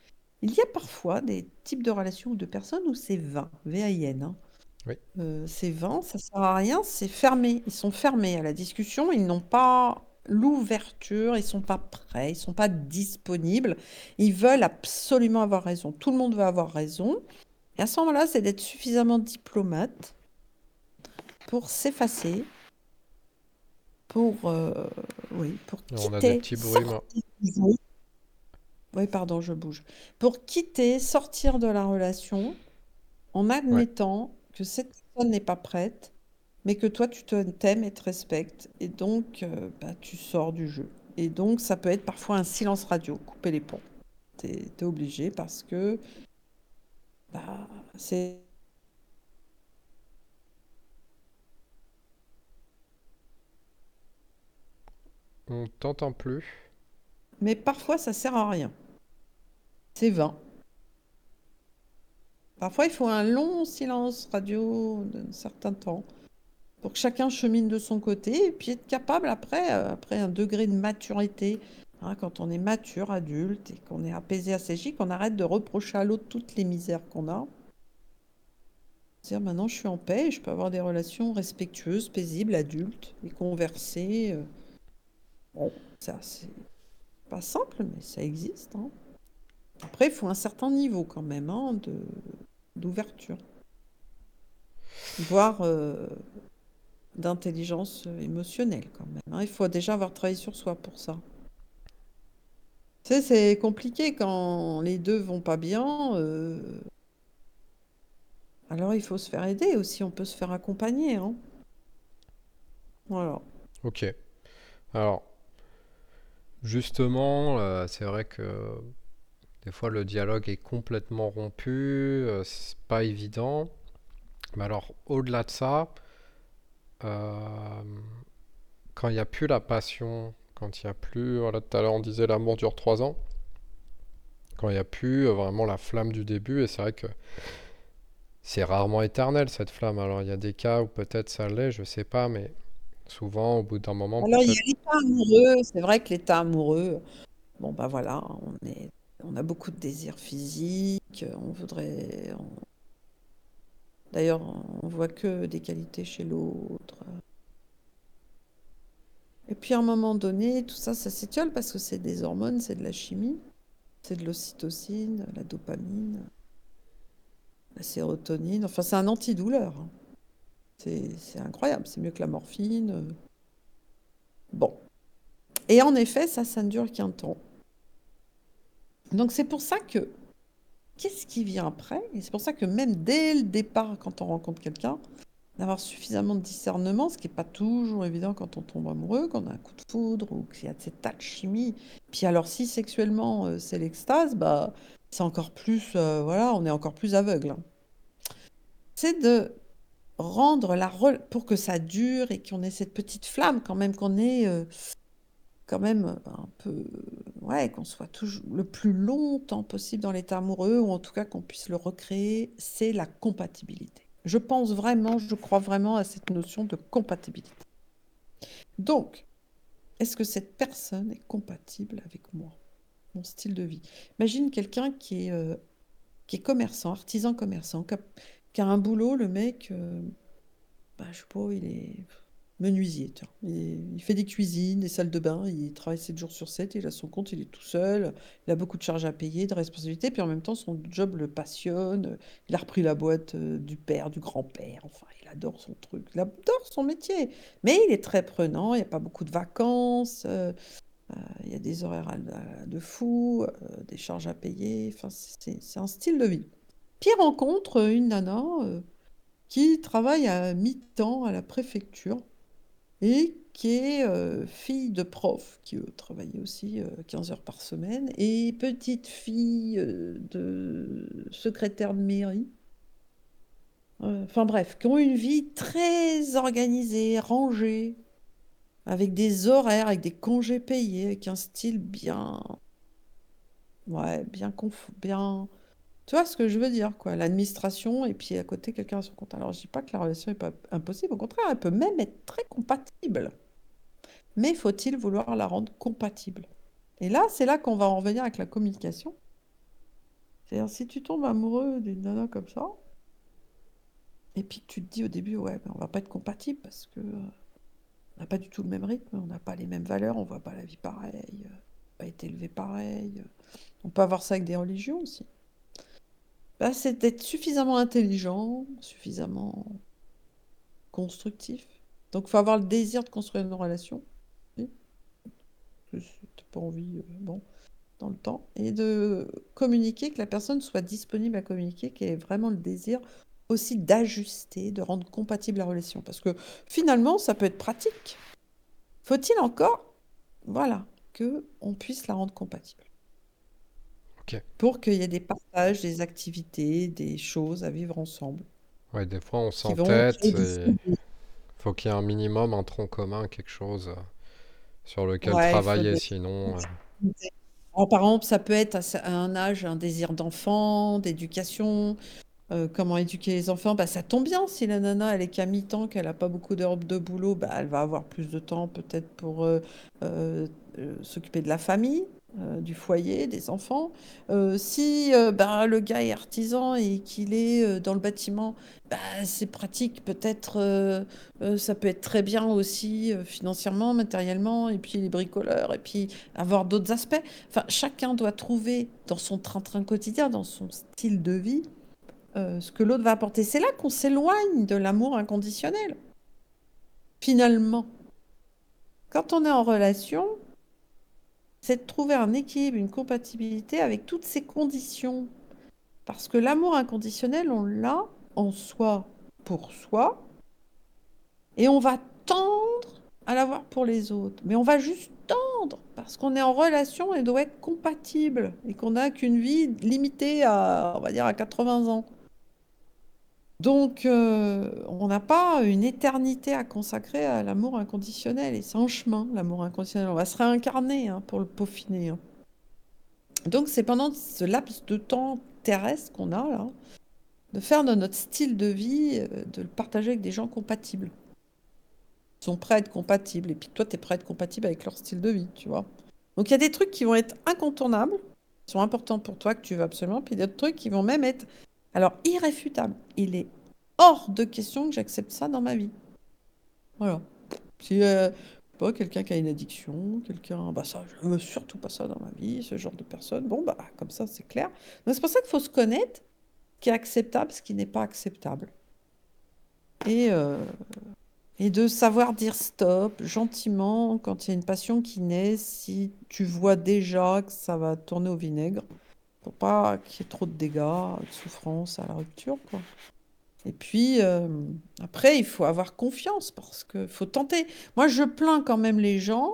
il y a parfois des types de relations ou de personnes où c'est vain, V-A-I-N, hein. Oui. Euh, c'est vain, ça sert à rien, c'est fermé. Ils sont fermés à la discussion, ils n'ont pas l'ouverture, ils sont pas prêts, ils sont pas disponibles. Ils veulent absolument avoir raison. Tout le monde veut avoir raison. Et à ce moment-là, c'est d'être suffisamment diplomate pour s'effacer, pour, euh, oui, pour On a des quitter, petits bruits, sortir. Oui, pardon, je bouge. Pour quitter, sortir de la relation en Ouais. admettant que cette personne n'est pas prête, mais que toi, tu t'aimes et te respectes. Et donc, euh, bah, tu sors du jeu. Et donc, ça peut être parfois un silence radio, couper les ponts. T'es, t'es obligé parce que bah, c'est... On t'entend plus. Mais parfois, ça sert à rien. C'est vain. Parfois, il faut un long silence radio d'un certain temps pour que chacun chemine de son côté et puis être capable après, euh, après un degré de maturité, hein, quand on est mature, adulte et qu'on est apaisé, asséché, qu'on arrête de reprocher à l'autre toutes les misères qu'on a. Dire maintenant je suis en paix et je peux avoir des relations respectueuses, paisibles, adultes et converser. euh. Bon, ça c'est pas simple, mais ça existe. hein. Après, il faut un certain niveau quand même hein, de, d'ouverture, voire euh, d'intelligence émotionnelle quand même. hein. Il faut déjà avoir travaillé sur soi pour ça. Tu sais, c'est compliqué quand les deux vont pas bien. euh, Alors il faut se faire aider aussi, on peut se faire accompagner, hein. Voilà. Ok. Alors, justement, euh, c'est vrai que des fois le dialogue est complètement rompu, euh, c'est pas évident. Mais alors, au-delà de ça, quand il n'y a plus la passion, quand il n'y a plus, voilà, tout à l'heure on disait l'amour dure trois ans, quand il n'y a plus euh, vraiment la flamme du début, et c'est vrai que c'est rarement éternel cette flamme. Alors, il y a des cas où peut-être ça l'est, je sais pas, mais souvent, au bout d'un moment, Alors il y a l'état amoureux, c'est vrai que l'état amoureux, bon bah voilà, on est, on a beaucoup de désirs physiques, on voudrait, on- d'ailleurs on voit que des qualités chez l'autre. Et puis à un moment donné, tout ça, ça s'étiole parce que c'est des hormones, c'est de la chimie, c'est de l'ocytocine, la dopamine, la sérotonine, enfin c'est un antidouleur. hein. C'est incroyable, c'est mieux que la morphine. Bon. Et en effet, ça, ça ne dure qu'un temps. Donc c'est pour ça que, qu'est-ce qui vient après? Et c'est pour ça que même dès le départ, quand on rencontre quelqu'un, d'avoir suffisamment de discernement, ce qui n'est pas toujours évident quand on tombe amoureux, quand on a un coup de foudre ou qu'il y a cette tas de chimie. Puis alors si sexuellement euh, c'est l'extase, bah c'est encore plus, euh, voilà, on est encore plus aveugle. hein. C'est de rendre la rel- pour que ça dure et qu'on ait cette petite flamme quand même, qu'on ait euh, quand même un peu, ouais, qu'on soit toujours le plus longtemps possible dans l'état amoureux, ou en tout cas qu'on puisse le recréer, c'est la compatibilité. Je pense vraiment, je crois vraiment à cette notion de compatibilité. Donc, est-ce que cette personne est compatible avec moi, mon style de vie? Imagine quelqu'un qui est, euh, qui est commerçant, artisan commerçant, qui a, qui a un boulot, le mec, euh, bah, je sais pas, il est menuisier. Il, fait des cuisines, des salles de bain, il travaille 7 jours sur 7, il a son compte, il est tout seul, il a beaucoup de charges à payer, de responsabilités, puis en même temps, son job le passionne. Il a repris la boîte euh, du père, du grand-père, enfin, il adore son truc, il adore son métier. Mais il est très prenant, il n'y a pas beaucoup de vacances, euh, euh, il y a des horaires de fou, des charges à payer, enfin, c'est un style de vie. Puis rencontre une nana qui travaille à mi-temps à la préfecture et qui est euh, fille de prof, qui eux, travaillait aussi euh, 15 heures par semaine, et petite fille euh, de secrétaire de mairie. Euh, Enfin bref, qui ont une vie très organisée, rangée, avec des horaires, avec des congés payés, avec un style bien, ouais, bien conf- bien. Tu vois ce que je veux dire, quoi? L'administration et puis à côté quelqu'un à son compte. Alors je dis pas que la relation est pas impossible, au contraire, elle peut même être très compatible. Mais faut-il vouloir la rendre compatible? Et là, c'est là qu'on va en revenir avec la communication. C'est-à-dire, si tu tombes amoureux d'une nana comme ça, et puis que tu te dis au début, ouais, ben, on va pas être compatible parce que euh, on n'a pas du tout le même rythme, on n'a pas les mêmes valeurs, on voit pas la vie pareil, euh, on n'a pas été élevé pareil. euh. On peut avoir ça avec des religions aussi. Bah, c'est d'être suffisamment intelligent, suffisamment constructif. Donc, il faut avoir le désir de construire une relation. oui, parce pas envie, euh, bon, dans le temps. Et de communiquer, que la personne soit disponible à communiquer, qu'elle ait vraiment le désir aussi d'ajuster, de rendre compatible la relation. Parce que finalement, ça peut être pratique. Faut-il encore, voilà, que on puisse la rendre compatible? Ok. pour qu'il y ait des partages, des activités, des choses à vivre ensemble Ouais, des fois on qui vont s'entête créer des et idées. faut qu'il y ait un minimum, un tronc commun, quelque chose euh, sur lequel Ouais, il faut travailler, des sinon... euh, Alors, par exemple, ça peut être à un âge un désir d'enfant, d'éducation. Euh, comment éduquer les enfants? Bah, ça tombe bien si la nana elle est qu'à mi-temps, qu'elle n'a pas beaucoup d'heures de boulot, bah, elle va avoir plus de temps peut-être pour euh, euh, euh, s'occuper de la famille, euh, du foyer, des enfants. Euh, si euh, bah, le gars est artisan et qu'il est euh, dans le bâtiment, bah, c'est pratique peut-être, ça peut être très bien aussi financièrement, matériellement, et puis les bricoleurs, et puis avoir d'autres aspects. Enfin, chacun doit trouver dans son train-train quotidien, dans son style de vie, ce que l'autre va apporter. C'est là qu'on s'éloigne de l'amour inconditionnel. Finalement, quand on est en relation, c'est de trouver un équilibre, une compatibilité avec toutes ces conditions. Parce que l'amour inconditionnel, on l'a en soi pour soi, et on va tendre à l'avoir pour les autres. Mais on va juste tendre, parce qu'on est en relation et doit être compatible, et qu'on n'a qu'une vie limitée à, on va dire, à 80 ans. Donc, euh, on n'a pas une éternité à consacrer à l'amour inconditionnel. Et c'est en chemin, l'amour inconditionnel. On va se réincarner hein, pour le peaufiner. hein. Donc, c'est pendant ce laps de temps terrestre qu'on a là, de faire de notre style de vie, euh, de le partager avec des gens compatibles. Ils sont prêts à être compatibles. Et puis toi, tu es prêt à être compatible avec leur style de vie, tu vois. Donc, il y a des trucs qui vont être incontournables, qui sont importants pour toi, que tu veux absolument. Puis d'autres trucs qui vont même être, alors, irréfutables. Il est hors de question que j'accepte ça dans ma vie. Voilà. Si euh, pas quelqu'un qui a une addiction, quelqu'un, bah ça, je veux surtout pas ça dans ma vie, ce genre de personne. Bon, bah comme ça, c'est clair. Donc c'est pour ça qu'il faut se connaître, ce qui est acceptable, ce qui n'est pas acceptable. Et, euh, et de savoir dire stop gentiment quand il y a une passion qui naît, si tu vois déjà que ça va tourner au vinaigre, pour pas qu'il y ait trop de dégâts, de souffrance à la rupture, quoi. Et puis, euh, après, il faut avoir confiance parce que faut tenter. Moi, je plains quand même les gens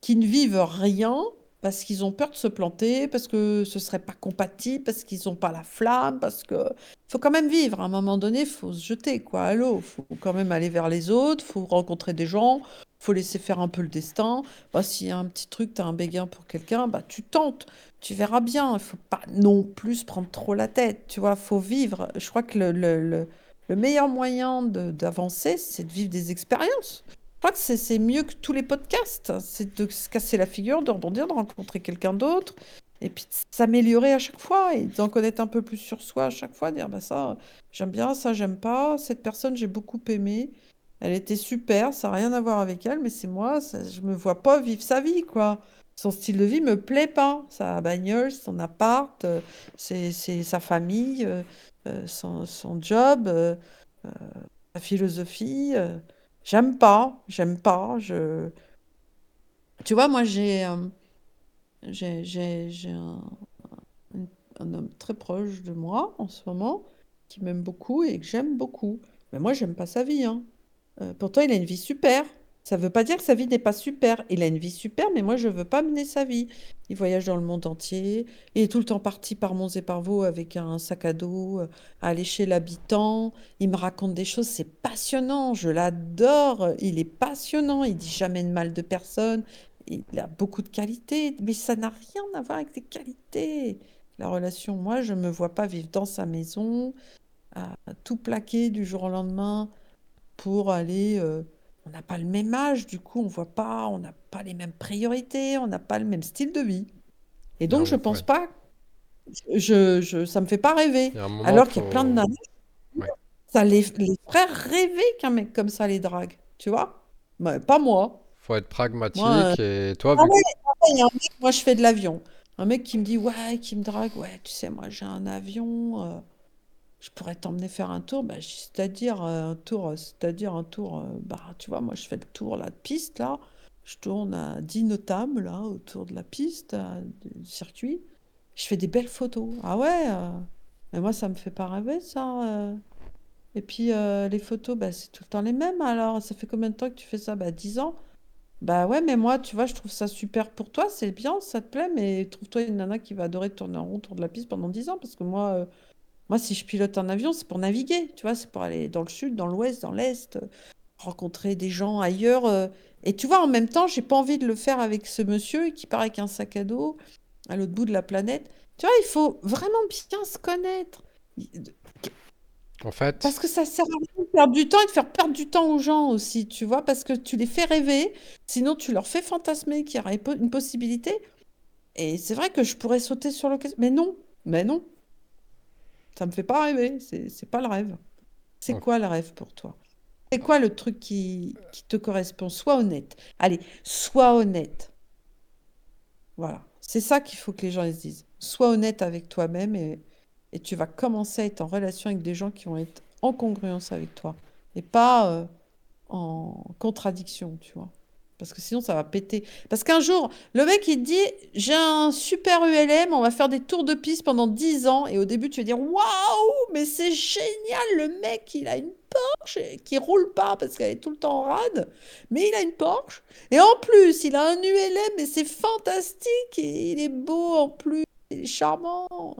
qui ne vivent rien parce qu'ils ont peur de se planter, parce que ce serait pas compatible, parce qu'ils n'ont pas la flamme, parce que faut quand même vivre. À un moment donné, faut se jeter quoi à l'eau. faut quand même aller vers les autres, faut rencontrer des gens, faut laisser faire un peu le destin. Bah, s'il y a un petit truc, tu as un béguin pour quelqu'un, bah tu tentes. Tu verras bien. Il faut pas non plus prendre trop la tête. Tu vois, faut vivre. Je crois que le, le, le, le meilleur moyen d'avancer, c'est de vivre des expériences. Je crois que c'est mieux que tous les podcasts. C'est de se casser la figure, de rebondir, de rencontrer quelqu'un d'autre. Et puis s'améliorer à chaque fois et d'en connaître un peu plus sur soi à chaque fois. Dire, bah ça, j'aime bien, ça, j'aime pas. Cette personne, j'ai beaucoup aimé. Elle était super, ça n'a rien à voir avec elle, mais c'est moi, ça- je me vois pas vivre sa vie, quoi. Son style de vie me plaît pas. Sa bagnole, son appart, euh, c'est, c'est sa famille, euh, euh, son, son job, sa philosophie. j'aime pas, j'aime pas. Je... Tu vois, moi, j'ai, j'ai, j'ai, un- un homme très proche de moi en ce moment qui m'aime beaucoup et que j'aime beaucoup. Mais moi, j'aime pas sa vie, hein. Euh, pourtant, il a une vie super. Ça veut pas dire que sa vie n'est pas super. Il a une vie super, mais moi, je veux pas mener sa vie. Il voyage dans le monde entier. Il est tout le temps parti par monts et par vaux avec un sac à dos, euh, aller chez l'habitant. Il me raconte des choses, c'est passionnant. Je l'adore. Il est passionnant. Il dit jamais de mal de personne. Il a beaucoup de qualités, mais ça n'a rien à voir avec des qualités. La relation, moi, je me vois pas vivre dans sa maison, tout plaquer du jour au lendemain pour aller. euh, on n'a pas le même âge, du coup, on voit pas, on n'a pas les mêmes priorités, on n'a pas le même style de vie. Et Ah donc, je ouais, pense pas, je, je, ça me fait pas rêver. Il y a un moment, Alors qu'il y a plein de nanas, Ouais. ça les, les ferait rêver qu'un mec comme ça les drague, tu vois? Pas moi. Faut être Moi, euh, pragmatique et toi, ah vu que... ouais, ah ouais, il y a un mec, moi je fais de l'avion. Un mec qui me dit, ouais, qui me drague, ouais, tu sais, moi j'ai un avion, euh, je pourrais t'emmener faire un tour, bah, je dis, c'est-à-dire euh, un tour, euh, c'est-à-dire un tour, euh, tu vois, moi je fais le tour là, de piste, là, je tourne à 10 notables, là, autour de la piste, euh, du circuit, je fais des belles photos. Ah ouais, euh, mais moi ça me fait pas rêver, ça. euh. Et puis euh, les photos, bah, c'est tout le temps les mêmes, alors ça fait combien de temps que tu fais ça? Bah, 10 ans. Bah ouais, mais moi, tu vois, je trouve ça super pour toi, c'est bien, ça te plaît, mais trouve-toi une nana qui va adorer tourner en rond autour de la piste pendant 10 ans, parce que moi, euh, moi, si je pilote un avion, c'est pour naviguer, tu vois, c'est pour aller dans le sud, dans l'ouest, dans l'est, euh, rencontrer des gens ailleurs. euh. Et tu vois, en même temps, j'ai pas envie de le faire avec ce monsieur qui part avec un sac à dos à l'autre bout de la planète. Tu vois, il faut vraiment bien se connaître. En fait, Parce que ça sert à rien de perdre du temps et de faire perdre du temps aux gens aussi, tu vois, parce que tu les fais rêver, sinon tu leur fais fantasmer qu'il y aurait po- une possibilité. Et c'est vrai que je pourrais sauter sur l'occasion. Mais non, mais non, ça me fait pas rêver, c'est pas le rêve. C'est quoi le rêve pour toi? C'est quoi le truc qui, qui te correspond? Sois honnête. Allez, sois honnête. Voilà. C'est ça qu'il faut que les gens se disent. Sois honnête avec toi-même et, et tu vas commencer à être en relation avec des gens qui vont être en congruence avec toi et pas euh, en contradiction, tu vois. Parce que sinon, ça va péter. Parce qu'un jour, le mec, il te dit, j'ai un super ULM, on va faire des tours de piste pendant 10 ans. Et au début, tu vas dire, waouh, mais c'est génial, le mec, il a une Porsche qui roule pas parce qu'elle est tout le temps en rade. Mais il a une Porsche. Et en plus, il a un ULM et c'est fantastique. Et il est beau en plus. Il est charmant.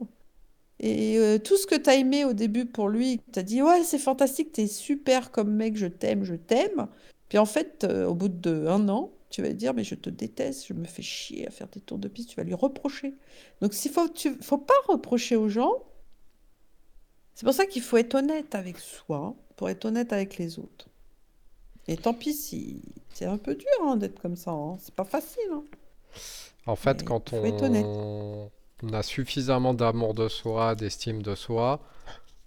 Et euh, tout ce que tu as aimé au début pour lui, tu as dit, ouais, c'est fantastique, t'es super comme mec, je t'aime, je t'aime. Puis en fait, euh, au bout de un an, tu vas dire, mais je te déteste, je me fais chier à faire des tours de piste, tu vas lui reprocher. Donc il faut, tu, faut pas reprocher aux gens. C'est pour ça qu'il faut être honnête avec soi pour être honnête avec les autres. Et tant pis si c'est un peu dur hein, d'être comme ça, hein. c'est pas facile. Hein. En fait, quand on... on a suffisamment d'amour de soi, d'estime de soi,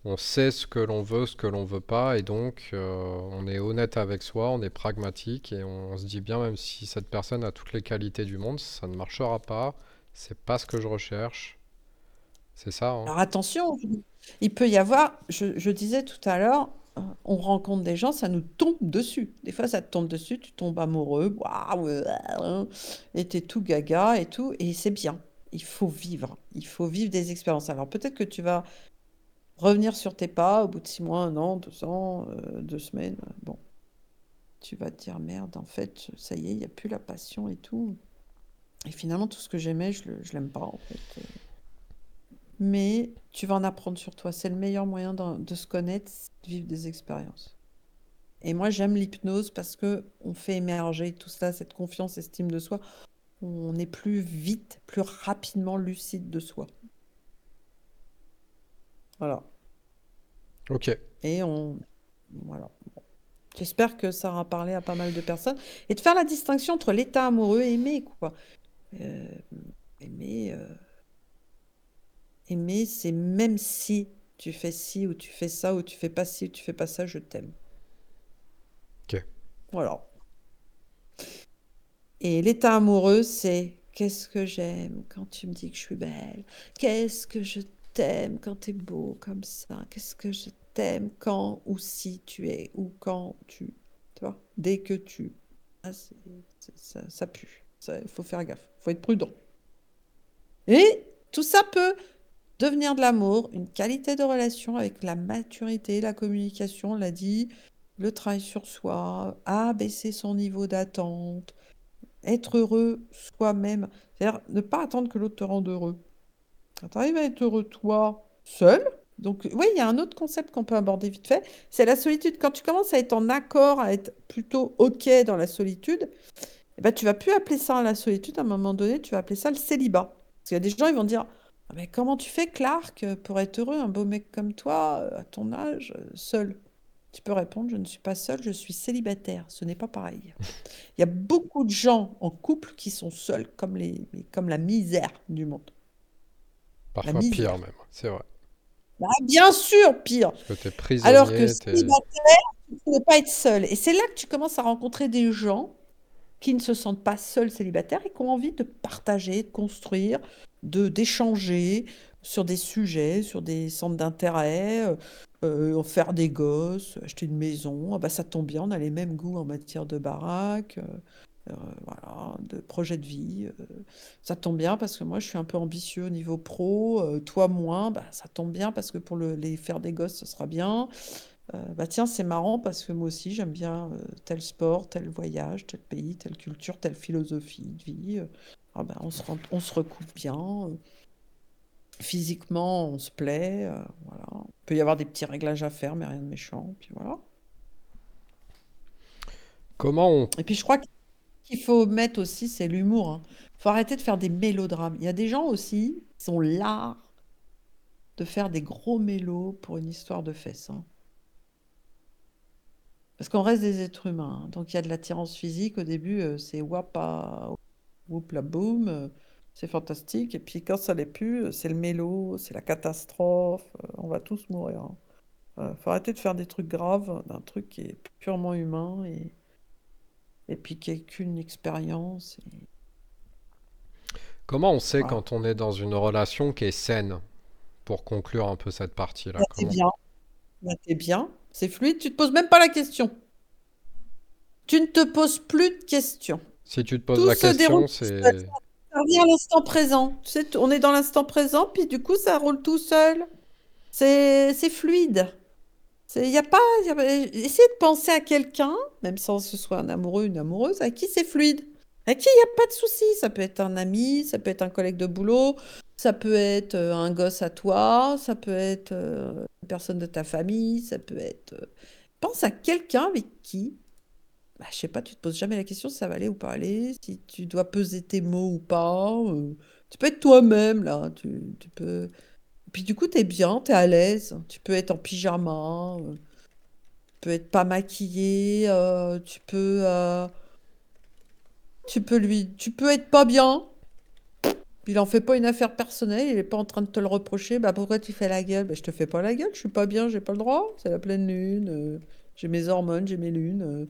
on sait ce que l'on veut, ce que l'on veut pas, et donc euh, on est honnête avec soi, on est pragmatique, et on, se dit bien, même si cette personne a toutes les qualités du monde, ça ne marchera pas, c'est pas ce que je recherche. C'est ça. Hein. Alors attention, il peut y avoir, je, disais tout à l'heure, euh, on rencontre des gens, ça nous tombe dessus. Des fois, ça te tombe dessus, tu tombes amoureux, waouh, et t'es tout gaga et tout, et c'est bien. Il faut vivre, il faut vivre des expériences. Alors peut-être que tu vas revenir sur tes pas au bout de six mois, un an, deux ans, euh, deux semaines. Bon, tu vas te dire merde, en fait, ça y est, il n'y a plus la passion et tout. Et finalement, tout ce que j'aimais, je ne l'aime pas, en fait. Mais tu vas en apprendre sur toi. C'est le meilleur moyen de, se connaître, de vivre des expériences. Et moi, j'aime l'hypnose parce que on fait émerger tout ça, cette confiance, estime de soi. On est plus vite, plus rapidement lucide de soi. Voilà. Ok. Et on. Voilà. J'espère que ça aura parlé à pas mal de personnes. Et de faire la distinction entre l'état amoureux et aimer, quoi. Euh, aimer. Euh, aimer, c'est même si tu fais ci ou tu fais ça ou tu fais pas ci ou tu fais pas ça, je t'aime. Ok. Voilà. Et l'état amoureux, c'est qu'est-ce que j'aime quand tu me dis que je suis belle Qu'est-ce que je t'aime quand tu es beau comme ça? Qu'est-ce que je t'aime quand ou si tu es ou quand tu. Tu vois? Dès que tu. Ah, ça, ça, pue. Il faut faire gaffe. Il faut être prudent. Et tout ça peut devenir de l'amour, une qualité de relation avec la maturité, la communication, on l'a dit, le travail sur soi, abaisser son niveau d'attente, être heureux soi-même. C'est-à-dire ne pas attendre que l'autre te rende heureux. Quand tu arrives à être heureux toi, seul, donc oui, il y a un autre concept qu'on peut aborder vite fait, c'est la solitude. Quand tu commences à être en accord, à être plutôt OK dans la solitude, eh ben, tu vas plus appeler ça la solitude, à un moment donné, tu vas appeler ça le célibat. Parce qu'il y a des gens, ils vont dire, ah, mais comment tu fais, Clark, pour être heureux, un beau mec comme toi, à ton âge, seul? Tu peux répondre, je ne suis pas seul, je suis célibataire. Ce n'est pas pareil. Il y a beaucoup de gens en couple qui sont seuls, comme, les, comme la misère du monde. Parfois pire même, c'est vrai. Bah, bien sûr, pire. Parce que es prisonnier, Alors que célibataire, tu ne peux pas être seul. Et c'est là que tu commences à rencontrer des gens qui ne se sentent pas seuls célibataires et qui ont envie de partager, de construire, de d'échanger sur des sujets, sur des centres d'intérêt, euh, euh, faire des gosses, acheter une maison. Ah bah, ça tombe bien, on a les mêmes goûts en matière de baraque. Euh, voilà, de projet de vie. Euh, ça tombe bien parce que moi, je suis un peu ambitieux au niveau pro. Euh, toi, moins. Bah, ça tombe bien parce que pour le- les faire des gosses, ce sera bien. bah tiens, c'est marrant parce que moi aussi, j'aime bien tel sport, tel voyage, tel pays, telle culture, telle philosophie de vie. Ah bah, on se on se recoupe bien. Physiquement, on se plaît. voilà. Il peut y avoir des petits réglages à faire, mais rien de méchant. Puis voilà. Comment on... Et puis je crois que qu'il faut mettre aussi, c'est l'humour. Il hein. faut arrêter de faire des mélodrames. Il y a des gens aussi qui sont l'art de faire des gros mélos pour une histoire de fesses. Hein. Parce qu'on reste des êtres humains. Hein. Donc il y a de l'attirance physique. Au début, euh, c'est wapa, whoop la boum, euh, c'est fantastique. Et puis quand ça l'est plus, euh, c'est le mélo, c'est la catastrophe. on va tous mourir. Il faut arrêter de faire des trucs graves d'un truc qui est purement humain et et puis qu'une expérience. Comment on sait quand on est dans une relation qui est saine pour conclure un peu cette partie-là? Bah, Comment? bien. Bah, bien. C'est fluide. Tu te poses même pas la question. Tu ne te poses plus de questions. Si tu te poses Tout la question, c'est... Ça revient à l'instant présent. Tu sais, on est dans l'instant présent, puis du coup, ça roule tout seul. C'est c'est fluide. C'est, y a pas, y a, essayez de penser à quelqu'un, même sans que ce soit un amoureux, une amoureuse, à qui c'est fluide. À qui il n'y a pas de souci. Ça peut être un ami, ça peut être un collègue de boulot, ça peut être euh, un gosse à toi, ça peut être euh, une personne de ta famille, ça peut être... euh, Pense à quelqu'un avec qui, bah, je sais pas, tu te poses jamais la question si ça va aller ou pas aller, si tu dois peser tes mots ou pas. euh, Tu peux être toi-même, là. Tu peux... Puis du coup, t'es bien, t'es à l'aise. Tu peux être en pyjama, euh, tu peux être pas maquillé, euh, tu peux... euh, tu peux lui... Tu peux être pas bien. Il en fait pas une affaire personnelle, il est pas en train de te le reprocher. Bah pourquoi tu fais la gueule? Bah je te fais pas la gueule, je suis pas bien, j'ai pas le droit. C'est la pleine lune, j'ai mes hormones, j'ai mes lunes.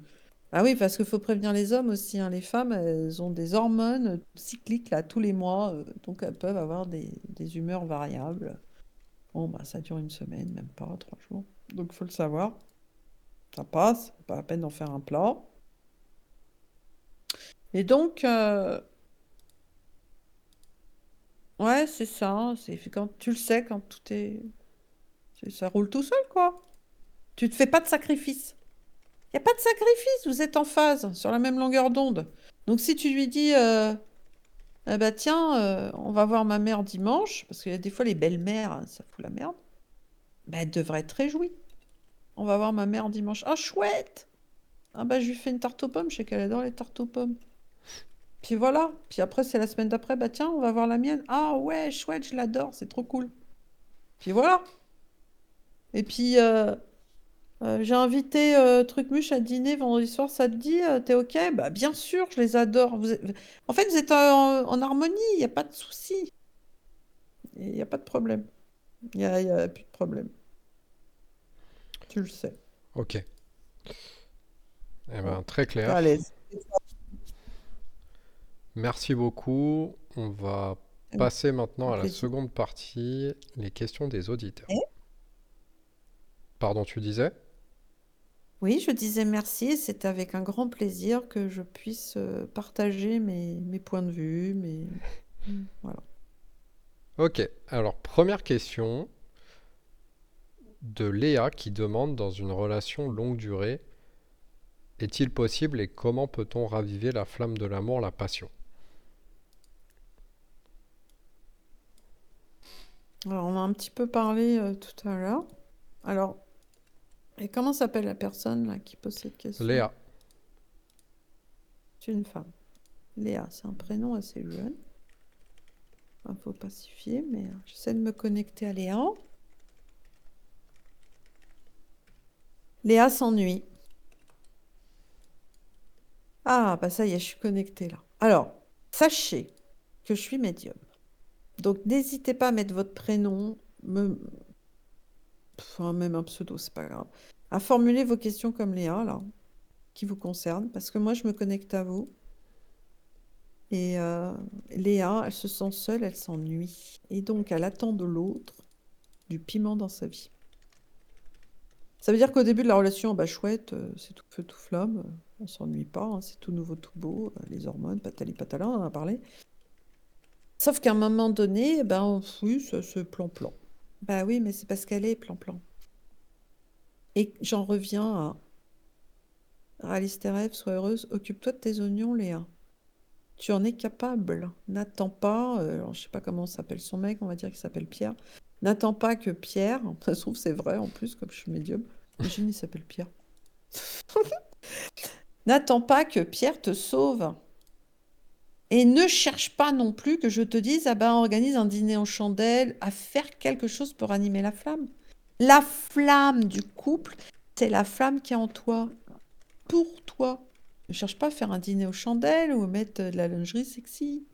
Ah oui, parce qu'il faut prévenir les hommes aussi, hein. Les femmes, elles ont des hormones cycliques là tous les mois, donc elles peuvent avoir des humeurs variables. Bon bah ça dure une semaine, même pas trois jours. Donc faut le savoir. Ça passe, pas la peine d'en faire un plat. Et donc, euh, ouais, c'est ça. C'est quand tu le sais, quand tout est, ça roule tout seul, quoi. Tu te fais pas de sacrifice. Il n'y a pas de sacrifice, vous êtes en phase, sur la même longueur d'onde. Donc si tu lui dis, euh, ah bah tiens, euh, on va voir ma mère dimanche, parce qu'il y a des fois les belles-mères, hein, ça fout la merde, bah elle devrait être réjouie. On va voir ma mère dimanche. Ah chouette! Ah bah je lui fais une tarte aux pommes, je sais qu'elle adore les tartes aux pommes. Puis voilà. Puis après c'est la semaine d'après, bah tiens, on va voir la mienne. Ah ouais, chouette, je l'adore, c'est trop cool. Puis voilà. Et puis euh, euh, j'ai invité euh, Trucmuche à dîner vendredi soir, ça te dit, euh, t'es ok? Bah bien sûr, je les adore. Vous êtes- En fait, vous êtes en, en harmonie, il n'y a pas de souci. Il n'y a pas de problème. Il n'y a, y a plus de problème. Tu le sais. Ok. Eh ben, très clair. l'aise. Merci beaucoup. On va passer maintenant à la plaisir. seconde partie, les questions des auditeurs. Eh? Pardon, tu disais? Oui, je disais merci et c'est avec un grand plaisir que je puisse euh, partager mes, mes points de vue, mes... Voilà. Ok. Alors, première question de Léa qui demande dans une relation longue durée, est-il possible et comment peut-on raviver la flamme de l'amour, la passion? Alors, on a un petit peu parlé euh, tout à l'heure. Alors, et comment s'appelle la personne là, qui pose cette question? Léa. C'est une femme. Léa, c'est un prénom assez jeune. Un peu pacifié, mais euh, j'essaie de me connecter à Léa. Léa s'ennuie. Ah, bah ça y est, je suis connectée là. Alors, sachez que je suis médium. Donc, n'hésitez pas à mettre votre prénom, me- enfin, même un pseudo, c'est pas grave, à formuler vos questions comme Léa, là, qui vous concernent, parce que moi, je me connecte à vous. Et euh, Léa, elle se sent seule, elle s'ennuie. Et donc, elle attend de l'autre du piment dans sa vie. Ça veut dire qu'au début de la relation, bah chouette, euh, c'est tout feu, tout flamme, on s'ennuie pas, hein, c'est tout nouveau, tout beau, euh, les hormones, patali patala, on en a parlé. Sauf qu'à un moment donné, ben on- oui, ça plan-plan. Bah oui, mais c'est parce qu'elle est plan-plan. Et j'en reviens à réalise tes rêves, sois heureuse, occupe-toi de tes oignons, Léa. Tu en es capable. N'attends pas, euh, alors, je sais pas comment s'appelle son mec, on va dire qu'il s'appelle Pierre. N'attends pas que Pierre, ça se trouve c'est vrai en plus, comme je suis médium, imagine il s'appelle Pierre. N'attends pas que Pierre te sauve. Et ne cherche pas non plus que je te dise, ah ben organise un dîner en chandelle, à faire quelque chose pour animer la flamme. La flamme du couple, c'est la flamme qui est en toi, pour toi. Ne cherche pas à faire un dîner aux chandelles ou mettre de la lingerie sexy.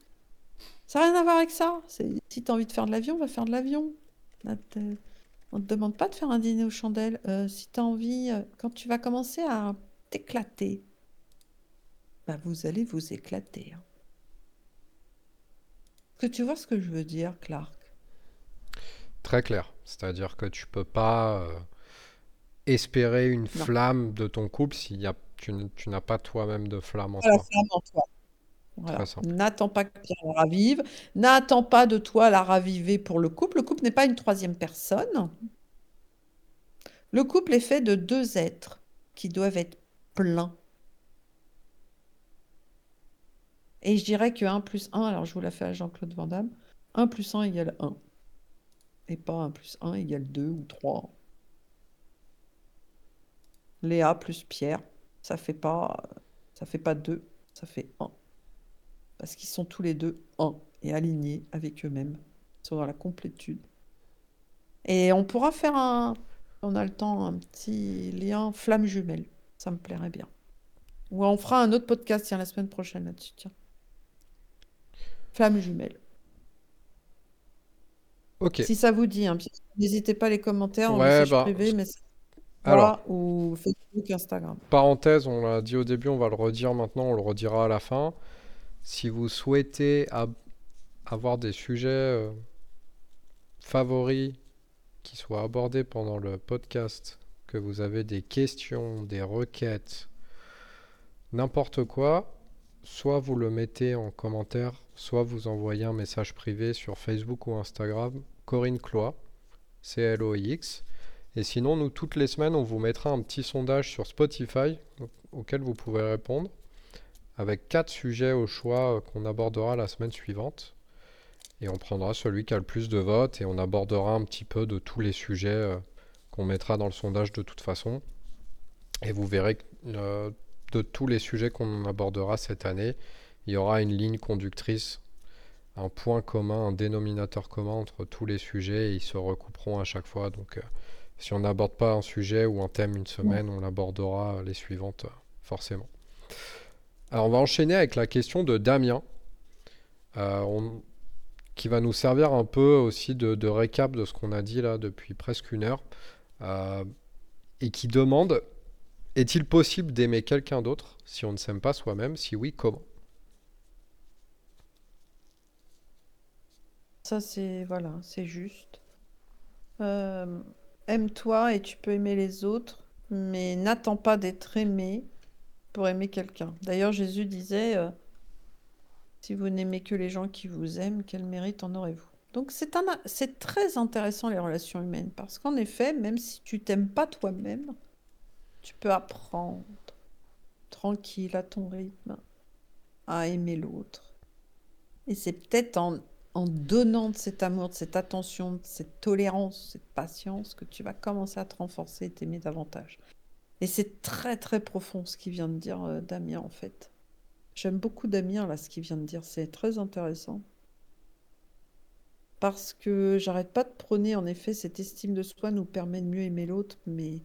Ça n'a rien à voir avec ça. Si tu as envie de faire de l'avion, va faire de l'avion. On ne te demande pas de faire un dîner aux chandelles. Euh, si tu as envie, euh, quand tu vas commencer à t'éclater, bah vous allez vous éclater. hein. Est-ce que tu vois ce que je veux dire, Clark? très clair. C'est-à-dire que tu peux pas euh, espérer une Non. flamme de ton couple si y a, tu, n'as pas toi-même de flamme en toi. flamme en toi. Voilà. N'attends pas que Pierre la ravive. N'attends pas de toi la raviver pour le couple. Le couple n'est pas une troisième personne. Le couple est fait de deux êtres qui doivent être pleins. Et je dirais que 1 plus 1, alors je vous la fais à Jean-Claude Van Damme, 1 plus 1 égale 1. Et pas 1 plus 1 égale 2 ou 3. Léa plus Pierre, ça fait pas, ça fait pas 2, ça fait 1. Parce qu'ils sont tous les deux 1 et alignés avec eux-mêmes. Ils sont dans la complétude. Et on pourra faire un, on a le temps, un petit lien flamme jumelle. Ça me plairait bien. Ou on fera un autre podcast, la semaine prochaine là-dessus, tiens. Flamme jumelle. Ok. Si ça vous dit, hein, n'hésitez pas les commentaires en Ouais, message bah, privé, mais alors, ou Facebook, Instagram. parenthèse, on l'a dit au début, on va le redire maintenant, on le redira à la fin. Si vous souhaitez avoir des sujets euh, favoris qui soient abordés pendant le podcast, que vous avez des questions, des requêtes, n'importe quoi, soit vous le mettez en commentaire, soit vous envoyez un message privé sur Facebook ou Instagram, Corinne Cloix, C-L-O-I-X. Et sinon, nous, toutes les semaines, on vous mettra un petit sondage sur Spotify au- auquel vous pouvez répondre, avec quatre sujets au choix euh, qu'on abordera la semaine suivante. Et on prendra celui qui a le plus de votes et on abordera un petit peu de tous les sujets euh, qu'on mettra dans le sondage de toute façon. Et vous verrez que euh, de tous les sujets qu'on abordera cette année, il y aura une ligne conductrice, un point commun, un dénominateur commun entre tous les sujets et ils se recouperont à chaque fois. Donc euh, si on n'aborde pas un sujet ou un thème une semaine, on l'abordera les suivantes euh, forcément. Alors on va enchaîner avec la question de Damien. Euh, on- qui va nous servir un peu aussi de, de récap de ce qu'on a dit là depuis presque une heure, euh, et qui demande est-il possible d'aimer quelqu'un d'autre si on ne s'aime pas soi-même? Si oui, comment? Ça, c'est voilà, c'est juste. Euh, aime-toi et tu peux aimer les autres, mais n'attends pas d'être aimé pour aimer quelqu'un. D'ailleurs, Jésus disait, euh, si vous n'aimez que les gens qui vous aiment, quel mérite en aurez-vous? Donc c'est c'est très intéressant les relations humaines, parce qu'en effet, même si tu t'aimes pas toi-même, tu peux apprendre tranquille à ton rythme à aimer l'autre. Et c'est peut-être en, en donnant de cet amour, de cette attention, de cette tolérance, cette patience que tu vas commencer à te renforcer et t'aimer davantage. Et c'est très très profond ce qu'il vient de dire euh, Damien en fait. J'aime beaucoup Damien là ce qu'il vient de dire, c'est très intéressant. Parce que j'arrête pas de prôner en effet cette estime de soi nous permet de mieux aimer l'autre, mais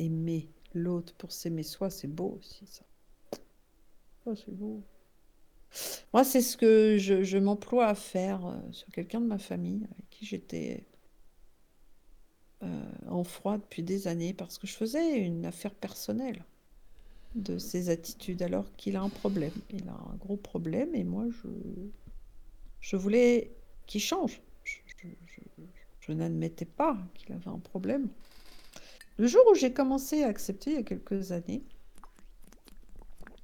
aimer l'autre pour s'aimer soi, c'est beau aussi ça. C'est beau. Moi, c'est ce que je, m'emploie à faire euh, sur quelqu'un de ma famille avec qui j'étais euh, en froid depuis des années parce que je faisais une affaire personnelle de ses attitudes alors qu'il a un problème. Il a un gros problème et moi, je, je voulais qu'il change. Je n'admettais pas qu'il avait un problème. Le jour où j'ai commencé à accepter il y a quelques années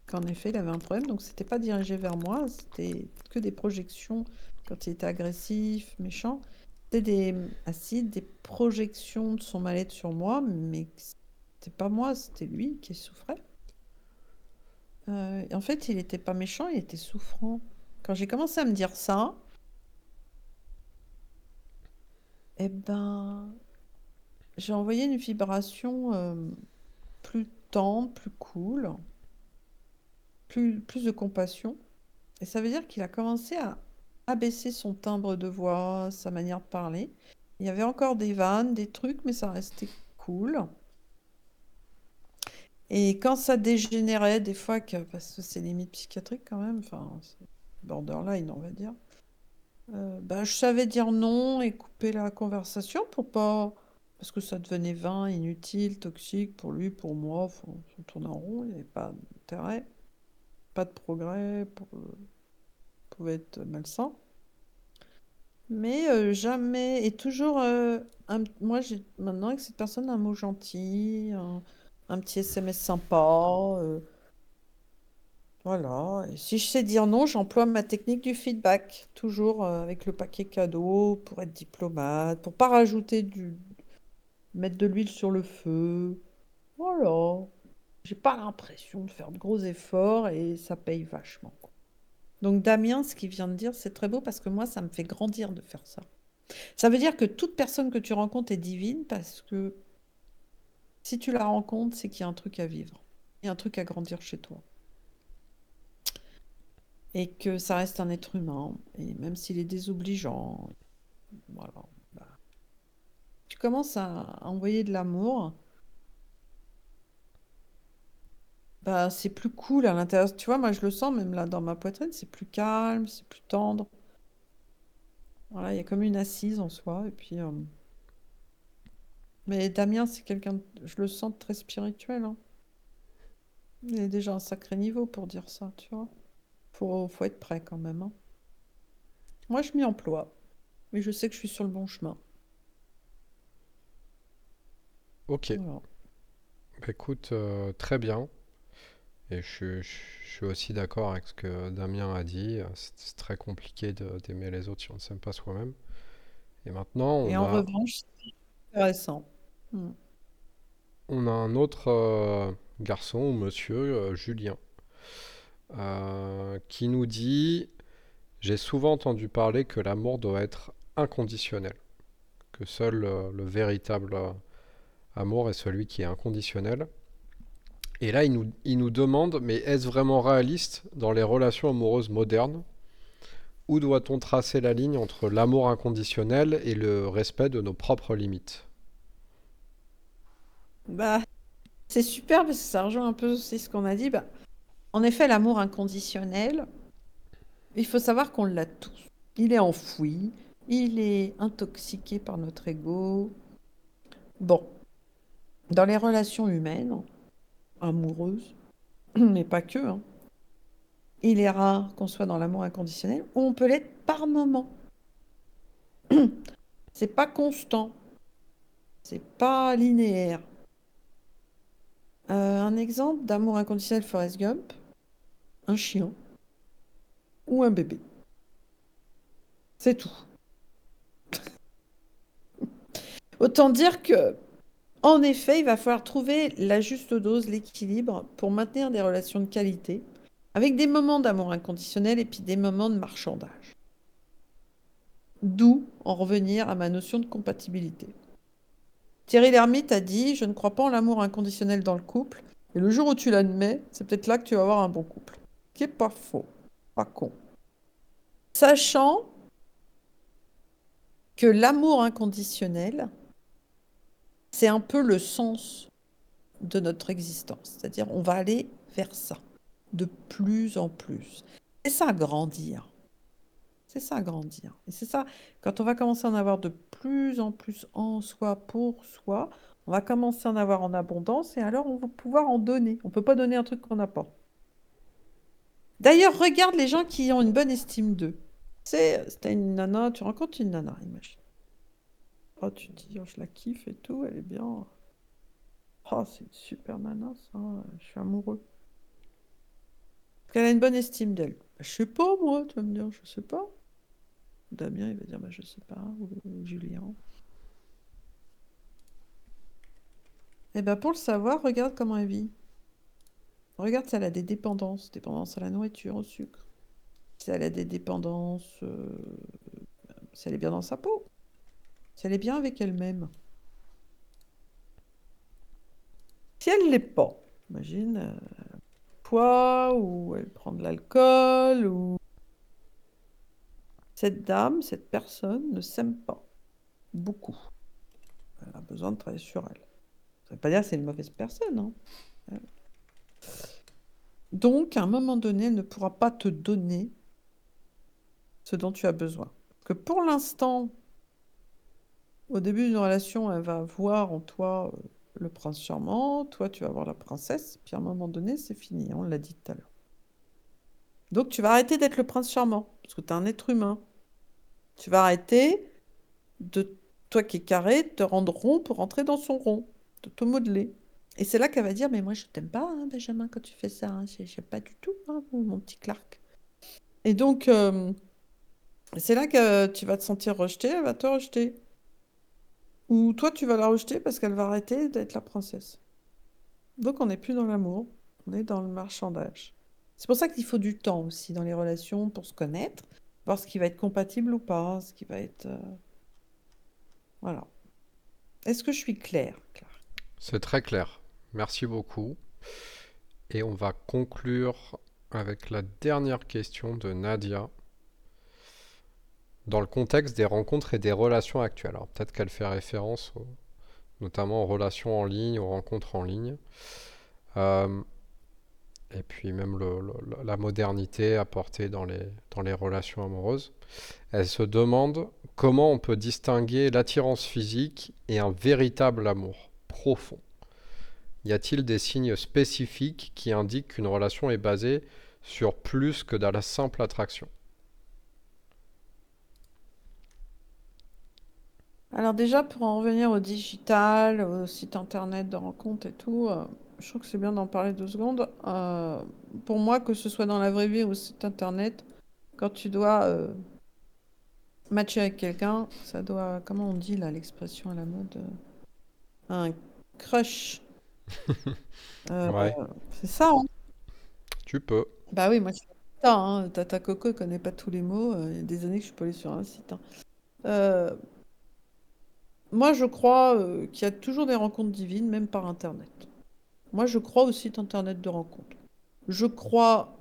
qu'en effet il avait un problème, donc c'était pas dirigé vers moi, c'était que des projections quand il était agressif, méchant. C'était des acides, des projections de son mal-être sur moi, mais c'était pas moi, c'était lui qui souffrait. Euh, en fait, il était pas méchant, il était souffrant. Quand j'ai commencé à me dire ça, eh ben, j'ai envoyé une vibration euh, plus tendre, plus cool, plus, plus de compassion. Et ça veut dire qu'il a commencé à abaisser son timbre de voix, sa manière de parler. Il y avait encore des vannes, des trucs, mais ça restait cool. Et quand ça dégénérait, des fois, parce que c'est limite psychiatrique quand même, enfin, borderline, on va dire, bah, je savais dire non et couper la conversation pour pas. Parce que ça devenait vain, inutile, toxique pour lui, pour moi. On tourne en rond, il n'y avait pas d'intérêt, pas de progrès, pour, pouvait être malsain. Mais euh, jamais, et toujours, euh, moi j'ai maintenant avec cette personne un mot gentil, un, petit SMS sympa, euh, voilà. Et si je sais dire non, j'emploie ma technique du feedback, toujours euh, avec le paquet cadeau, pour être diplomate, pour pas rajouter du, mettre de l'huile sur le feu, voilà. J'ai pas l'impression de faire de gros efforts et ça paye vachement. Donc Damien, ce qu'il vient de dire, c'est très beau parce que moi, ça me fait grandir de faire ça. Ça veut dire que toute personne que tu rencontres est divine parce que si tu la rencontres, c'est qu'il y a un truc à vivre. Il y a un truc à grandir chez toi. Et que ça reste un être humain. Et même s'il est désobligeant, voilà. Tu commences à envoyer de l'amour, bah, c'est plus cool à l'intérieur. Tu vois, moi je le sens même là dans ma poitrine, c'est plus calme, c'est plus tendre. Voilà, il y a comme une assise en soi. Et puis, euh, Mais Damien, c'est quelqu'un, je le sens très spirituel. hein. Il est déjà un sacré niveau pour dire ça, tu vois. Faut, faut être prêt quand même. hein. Moi, je m'y emploie, mais je sais que je suis sur le bon chemin. Ok, Voilà. bah écoute, euh, très bien. Et je, suis je suis aussi d'accord avec ce que Damien a dit. C'est c'est très compliqué de- d'aimer les autres si on ne s'aime pas soi-même. Et maintenant, Et on en a, revanche, c'est intéressant. Hmm. on a un autre euh, garçon ou monsieur, euh, Julien, euh, qui nous dit, J'ai souvent entendu parler que l'amour doit être inconditionnel, que seul euh, le véritable euh, amour est celui qui est inconditionnel. Et là, il nous, il nous demande, mais est-ce vraiment réaliste dans les relations amoureuses modernes? Où doit-on tracer la ligne entre l'amour inconditionnel et le respect de nos propres limites? Bah, c'est super parce que ça rejoint un peu aussi ce qu'on a dit. Bah, en effet, l'amour inconditionnel, il faut savoir qu'on l'a tous. Il est enfoui, il est intoxiqué par notre ego. Bon, dans les relations humaines, amoureuses, mais pas que, hein, il est rare qu'on soit dans l'amour inconditionnel ou on peut l'être par moment. C'est pas constant, c'est pas linéaire. Euh, un exemple d'amour inconditionnel Forrest Gump, un chien ou un bébé. C'est tout. Autant dire que, en effet, il va falloir trouver la juste dose, l'équilibre pour maintenir des relations de qualité, avec des moments d'amour inconditionnel et puis des moments de marchandage. D'où en revenir à ma notion de compatibilité. Thierry Lhermitte a dit Je ne crois pas en l'amour inconditionnel dans le couple, et le jour où tu l'admets, c'est peut-être là que tu vas avoir un bon couple. Qui est pas faux, pas con. Sachant que l'amour inconditionnel, c'est un peu le sens de notre existence. C'est-à-dire, on va aller vers ça, de plus en plus. C'est ça, grandir. C'est ça, grandir. Et c'est ça, quand on va commencer à en avoir de plus en plus en soi, pour soi, on va commencer à en avoir en abondance et alors on va pouvoir en donner. On ne peut pas donner un truc qu'on n'a pas. D'ailleurs, regarde les gens qui ont une bonne estime d'eux. C'est, c'était une nana, tu rencontres une nana, imagine. Oh, tu te dis, oh, je la kiffe et tout, elle est bien. Oh, c'est une super nana, je suis amoureux. Parce qu'elle a une bonne estime d'elle. Bah, je sais pas, moi, tu vas me dire, je sais pas. Damien, il va dire, bah, je sais pas, ou, Julien. Eh ben, pour le savoir, regarde comment elle vit. Regarde si elle a des dépendances, dépendance à la nourriture, au sucre. Si elle a des dépendances, euh, si elle est bien dans sa peau, si elle est bien avec elle-même. Si elle l'est pas, imagine, euh, poids, ou elle prend de l'alcool, ou... Cette dame, cette personne ne s'aime pas. Beaucoup. Elle a besoin de travailler sur elle. Ça veut pas dire que c'est une mauvaise personne, hein. Donc, à un moment donné, elle ne pourra pas te donner ce dont tu as besoin. Que pour l'instant, au début d'une relation, elle va voir en toi euh, le prince charmant, toi tu vas voir la princesse, puis à un moment donné, c'est fini, on l'a dit tout à l'heure. Donc tu vas arrêter d'être le prince charmant, parce que tu es un être humain. Tu vas arrêter de, toi qui es carré, de te rendre rond pour rentrer dans son rond, de te modeler. Et c'est là qu'elle va dire, mais moi je t'aime pas, hein, Benjamin, quand tu fais ça. Hein. J'aime pas du tout, hein, mon petit Clark. Et donc, euh, c'est là que tu vas te sentir rejeté, elle va te rejeter. Ou toi, tu vas la rejeter parce qu'elle va arrêter d'être la princesse. Donc, on n'est plus dans l'amour, on est dans le marchandage. C'est pour ça qu'il faut du temps aussi dans les relations pour se connaître, voir ce qui va être compatible ou pas, ce qui va être... Euh, voilà. Est-ce que je suis claire, Claire C'est très clair. Merci beaucoup. Et on va conclure avec la dernière question de Nadia. Dans le contexte des rencontres et des relations actuelles. Alors peut-être qu'elle fait référence notamment aux relations en ligne, aux rencontres en ligne. Euh, et puis même la modernité apportée dans les, dans les relations amoureuses. Elle se demande comment on peut distinguer l'attirance physique et un véritable amour profond. Y a-t-il des signes spécifiques qui indiquent qu'une relation est basée sur plus que de la simple attraction? Alors déjà, pour en revenir au digital, au site internet de rencontres et tout, euh, je trouve que c'est bien d'en parler deux secondes. Euh, pour moi, que ce soit dans la vraie vie ou au site internet, quand tu dois euh, matcher avec quelqu'un, ça doit, comment on dit là l'expression à la mode, un crush. Ouais, c'est ça, hein tu peux. Bah oui, moi je ça, hein. Tata Coco ne connaît pas tous les mots. Il y a des années que je suis pas allée sur un site. hein. Moi, je crois euh, qu'il y a toujours des rencontres divines, même par Internet. Moi, je crois au site Internet de rencontres. Je crois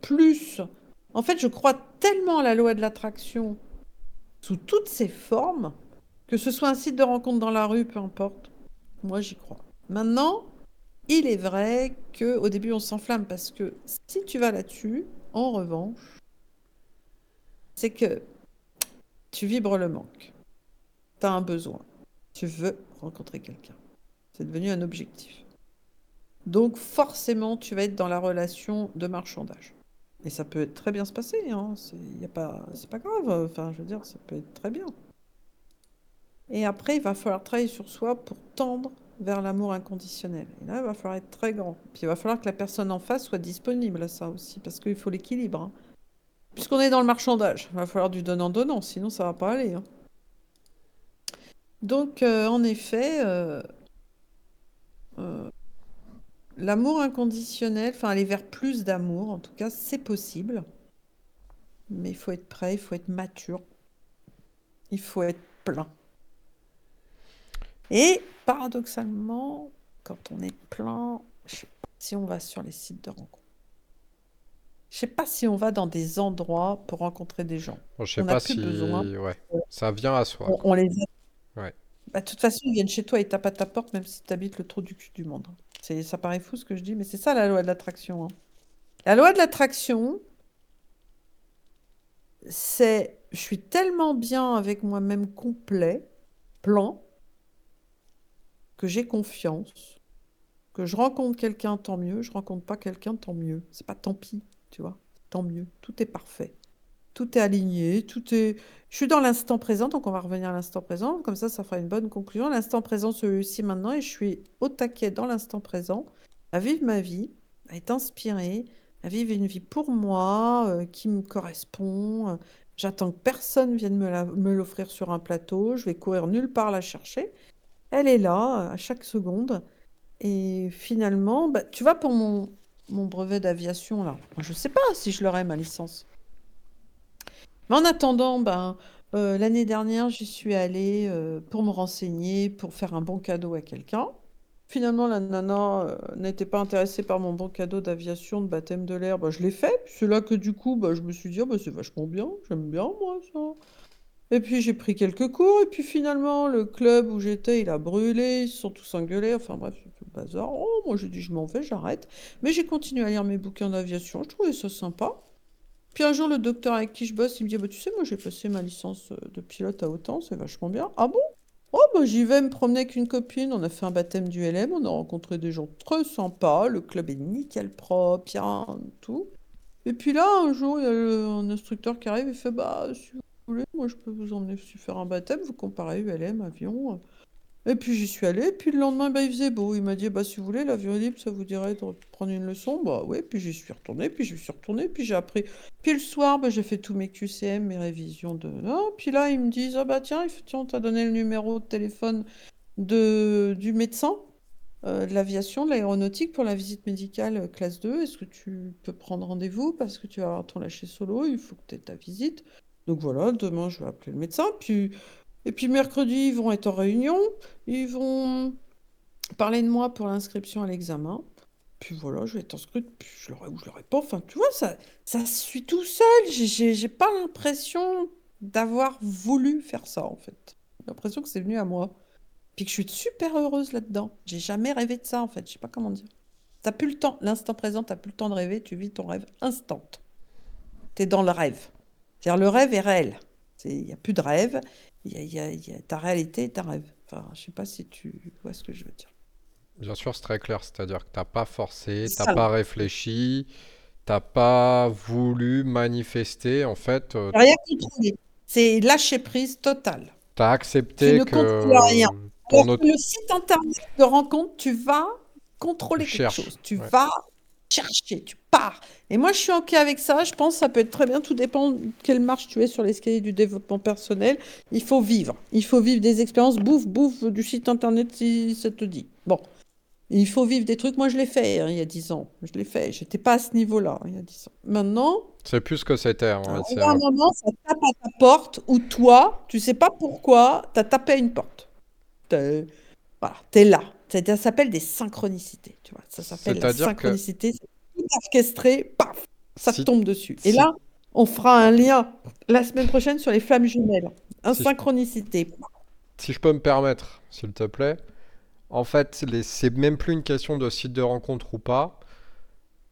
plus. En fait, je crois tellement à la loi de l'attraction sous toutes ses formes, que ce soit un site de rencontre dans la rue, peu importe. Moi, j'y crois. Maintenant, il est vrai que au début, on s'enflamme parce que si tu vas là-dessus, en revanche, c'est que tu vibres le manque tu as un besoin. Tu veux rencontrer quelqu'un. C'est devenu un objectif. Donc forcément, tu vas être dans la relation de marchandage. Et ça peut très bien se passer, hein. c'est pas, pas grave, enfin je veux dire, ça peut être très bien. Et après, il va falloir travailler sur soi pour tendre vers l'amour inconditionnel. Et là, il va falloir être très grand. Puis il va falloir que la personne en face soit disponible à ça aussi, parce qu'il faut l'équilibre. Hein. Puisqu'on est dans le marchandage, il va falloir du donnant-donnant, sinon ça va pas aller. Hein. Donc, euh, en effet, euh, euh, l'amour inconditionnel, enfin aller vers plus d'amour, en tout cas, c'est possible. Mais il faut être prêt, il faut être mature, il faut être plein. Et paradoxalement, quand on est plein, je sais pas si on va sur les sites de rencontres. Je sais pas si on va dans des endroits pour rencontrer des gens. Bon, je sais On pas plus si... besoin. Ouais, ça vient à soi, On, quoi. on les Bah, de toute façon, ils viennent chez toi et tapent à ta porte, même si tu habites le trou du cul du monde. C'est, ça paraît fou ce que je dis, mais c'est ça la loi de l'attraction. hein. La loi de l'attraction, c'est je suis tellement bien avec moi-même complet, plan, que j'ai confiance, que je rencontre quelqu'un, tant mieux, je rencontre pas quelqu'un, tant mieux. C'est pas tant pis, tu vois, tant mieux. Tout est parfait. Tout est aligné, tout est... Je suis dans l'instant présent, donc on va revenir à l'instant présent. Comme ça, ça fera une bonne conclusion. L'instant présent se réussit maintenant et je suis au taquet dans l'instant présent, à vivre ma vie, à être inspirée, à vivre une vie pour moi, euh, qui me correspond. J'attends que personne vienne me l'offrir sur un plateau. Je vais courir nulle part la chercher. Elle est là, euh, à chaque seconde. Et finalement, bah, tu vois, pour mon, brevet d'aviation, là, je sais pas si je l'aurai, ma licence. Mais en attendant, ben, euh, l'année dernière, j'y suis allée euh, pour me renseigner, pour faire un bon cadeau à quelqu'un. Finalement, la nana euh, n'était pas intéressée par mon bon cadeau d'aviation, de baptême de l'air. Bah, je l'ai fait. C'est là que du coup, bah, je me suis dit, Ah, bah, c'est vachement bien. J'aime bien, moi, ça. Et puis j'ai pris quelques cours. Et puis finalement, le club où j'étais, il a brûlé. Ils se sont tous engueulés. Enfin bref, c'est le bazar. Oh, moi j'ai dit, je m'en vais, j'arrête. Mais j'ai continué à lire mes bouquins d'aviation. Je trouvais ça sympa. Puis un jour, le docteur avec qui je bosse, il me dit, bah, tu sais, moi j'ai passé ma licence euh, de pilote à Autan, c'est vachement bien. Ah bon? Oh, bah j'y vais me promener avec une copine, on a fait un baptême du LM, on a rencontré des gens très sympas, le club est nickel propre, il tout. Et puis là, un jour, il y a un instructeur qui arrive et fait, bah, si vous voulez, moi je peux vous emmener faire un baptême, vous comparez ULM, avion. Et puis j'y suis allée, puis le lendemain, bah, il faisait beau. Il m'a dit, bah, si vous voulez, l'avion libre, ça vous dirait de prendre une leçon. Bah ouais, puis j'y suis retournée, puis j'y suis retournée, puis j'ai appris. Puis le soir, bah, j'ai fait tous mes QCM, mes révisions de... Puis là, ils me disent, ah bah tiens, tiens on t'a donné le numéro de téléphone de... du médecin euh, de l'aviation, de l'aéronautique pour la visite médicale euh, classe 2. Est-ce que tu peux prendre rendez-vous parce que tu vas avoir ton lâcher solo, il faut que tu aies ta visite. Donc voilà, demain, je vais appeler le médecin, puis... Et puis mercredi, ils vont être en réunion, ils vont parler de moi pour l'inscription à l'examen. Puis voilà, je vais être inscrite, puis je l'aurai ou je l'aurai pas. Enfin, tu vois, ça, ça suit tout seul. J'ai j'ai pas l'impression d'avoir voulu faire ça, en fait. J'ai l'impression que c'est venu à moi. Puis que je suis super heureuse là-dedans. J'ai jamais rêvé de ça, en fait. Je sais pas comment dire. T'as plus le temps, l'instant présent, t'as plus le temps de rêver, tu vis ton rêve instant. T'es dans le rêve. C'est-à-dire, le rêve est réel. Il n'y a plus de rêve, il y a, y a ta réalité et ta rêve. Enfin, je sais pas si tu vois ce que je veux dire. Bien sûr, c'est très clair. C'est-à-dire que t'as pas forcé, t'as pas réfléchi, t'as pas voulu manifester. En fait, euh, rien contrôlé. C'est lâcher prise totale. T'as accepté tu ne que rien. Alors que le site internet de rencontre, tu vas contrôler quelque chose. Tu vas chercher, tu pars. Et moi, je suis OK avec ça. Je pense que ça peut être très bien. Tout dépend de quelle marche tu es sur l'escalier du développement personnel. Il faut vivre. Il faut vivre des expériences. Bouffe, bouffe du site internet si ça te dit. Bon. Il faut vivre des trucs. Moi, je l'ai fait hein, il y a 10 ans. Je l'ai fait. J'étais pas à ce niveau-là il y a 10 ans. Maintenant. C'est plus que c'était. À un moment, ça tape à ta porte ou toi, tu sais pas pourquoi, tu as tapé à une porte. Voilà, tu es là. Ça s'appelle des synchronicités, tu vois. Ça s'appelle la synchronicité. C'est tout orchestré, paf, ça tombe dessus. Et là, on fera un lien la semaine prochaine sur les flammes jumelles. Un synchronicité. Si je peux me permettre, s'il te plaît. En fait, c'est même plus une question de site de rencontre ou pas.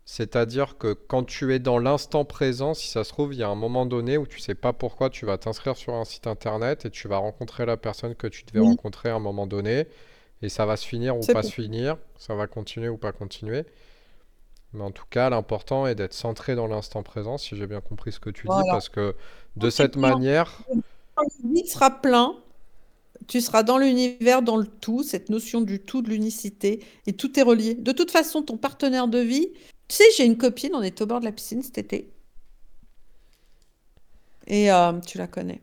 C'est-à-dire que quand tu es dans l'instant présent, si ça se trouve, il y a un moment donné où tu sais pas pourquoi tu vas t'inscrire sur un site internet et tu vas rencontrer la personne que tu devais rencontrer à un moment donné. Et ça va se finir ou pas se finir, ça va continuer ou pas continuer. Mais en tout cas, l'important est d'être centré dans l'instant présent, si j'ai bien compris ce que tu dis, parce que de cette manière... Quand le sera plein, tu seras dans l'univers, dans le tout, cette notion du tout, de l'unicité, et tout est relié. De toute façon, ton partenaire de vie, tu sais, j'ai une copine, on est au bord de la piscine cet été. Et euh, tu la connais.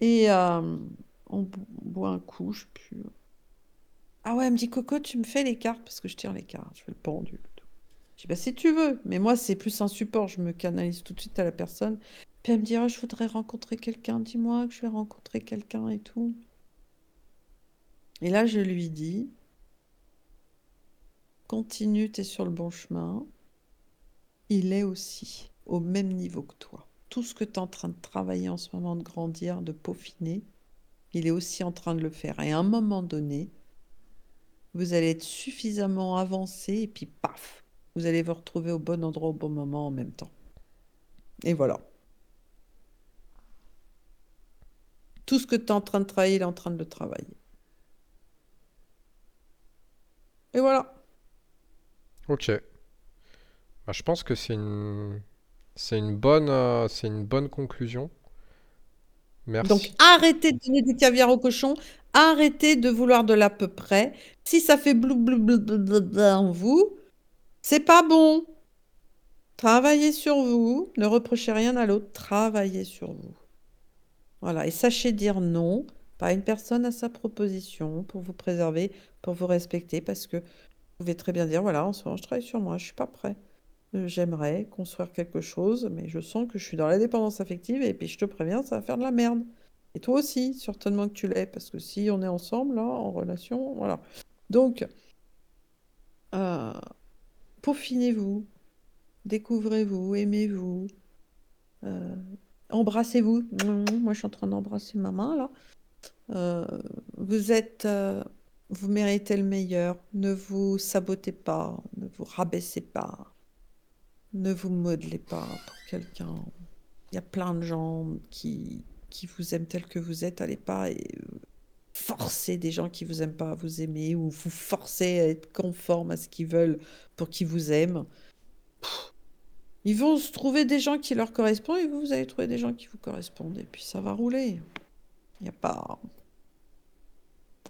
Et euh, on boit un coup, je sais plus. Ah ouais, elle me dit Coco, tu me fais les cartes parce que je tire les cartes, je fais le pendu. Je dis bah si tu veux, mais moi c'est plus un support, je me canalise tout de suite à la personne. Puis elle me dit oh, je voudrais rencontrer quelqu'un, dis-moi que je vais rencontrer quelqu'un et tout. Et là je lui dis continue, tu es sur le bon chemin. Il est aussi au même niveau que toi. Tout ce que tu es en train de travailler en ce moment, de grandir, de peaufiner, il est aussi en train de le faire. Et à un moment donné, vous allez être suffisamment avancé et puis paf, vous allez vous retrouver au bon endroit au bon moment en même temps. Et voilà. Tout ce que tu es en train de travailler, il est en train de le travailler. Et voilà. Ok. Bah, je pense que c'est une, bonne, euh, c'est une bonne conclusion. Donc arrêtez de donner du caviar au cochon, arrêtez de vouloir de l'à peu près. Si ça fait blou blou blou en vous, c'est pas bon. Travaillez sur vous, ne reprochez rien à l'autre, travaillez sur vous. Voilà, et sachez dire non, pas une personne à sa proposition pour vous préserver, pour vous respecter, parce que vous pouvez très bien dire voilà, en ce moment je travaille sur moi, je suis pas prêt. Euh, j'aimerais construire quelque chose, mais je sens que je suis dans la dépendance affective et puis je te préviens, ça va faire de la merde. Et toi aussi, certainement que tu l'es, parce que si on est ensemble, là, en relation, voilà. Donc, euh, peaufinez-vous, découvrez-vous, aimez-vous, euh, embrassez-vous. Moi, je suis en train d'embrasser ma main, là. Euh, vous êtes, vous méritez le meilleur. Ne vous sabotez pas, ne vous rabaissez pas. Ne vous modelez pas pour quelqu'un. Il y a plein de gens qui, qui vous aiment tel que vous êtes. Allez pas et euh, forcer des gens qui vous aiment pas à vous aimer ou vous forcer à être conforme à ce qu'ils veulent pour qu'ils vous aiment. Ils vont se trouver des gens qui leur correspondent et vous, vous allez trouver des gens qui vous correspondent. Et puis ça va rouler. Il n'y a pas.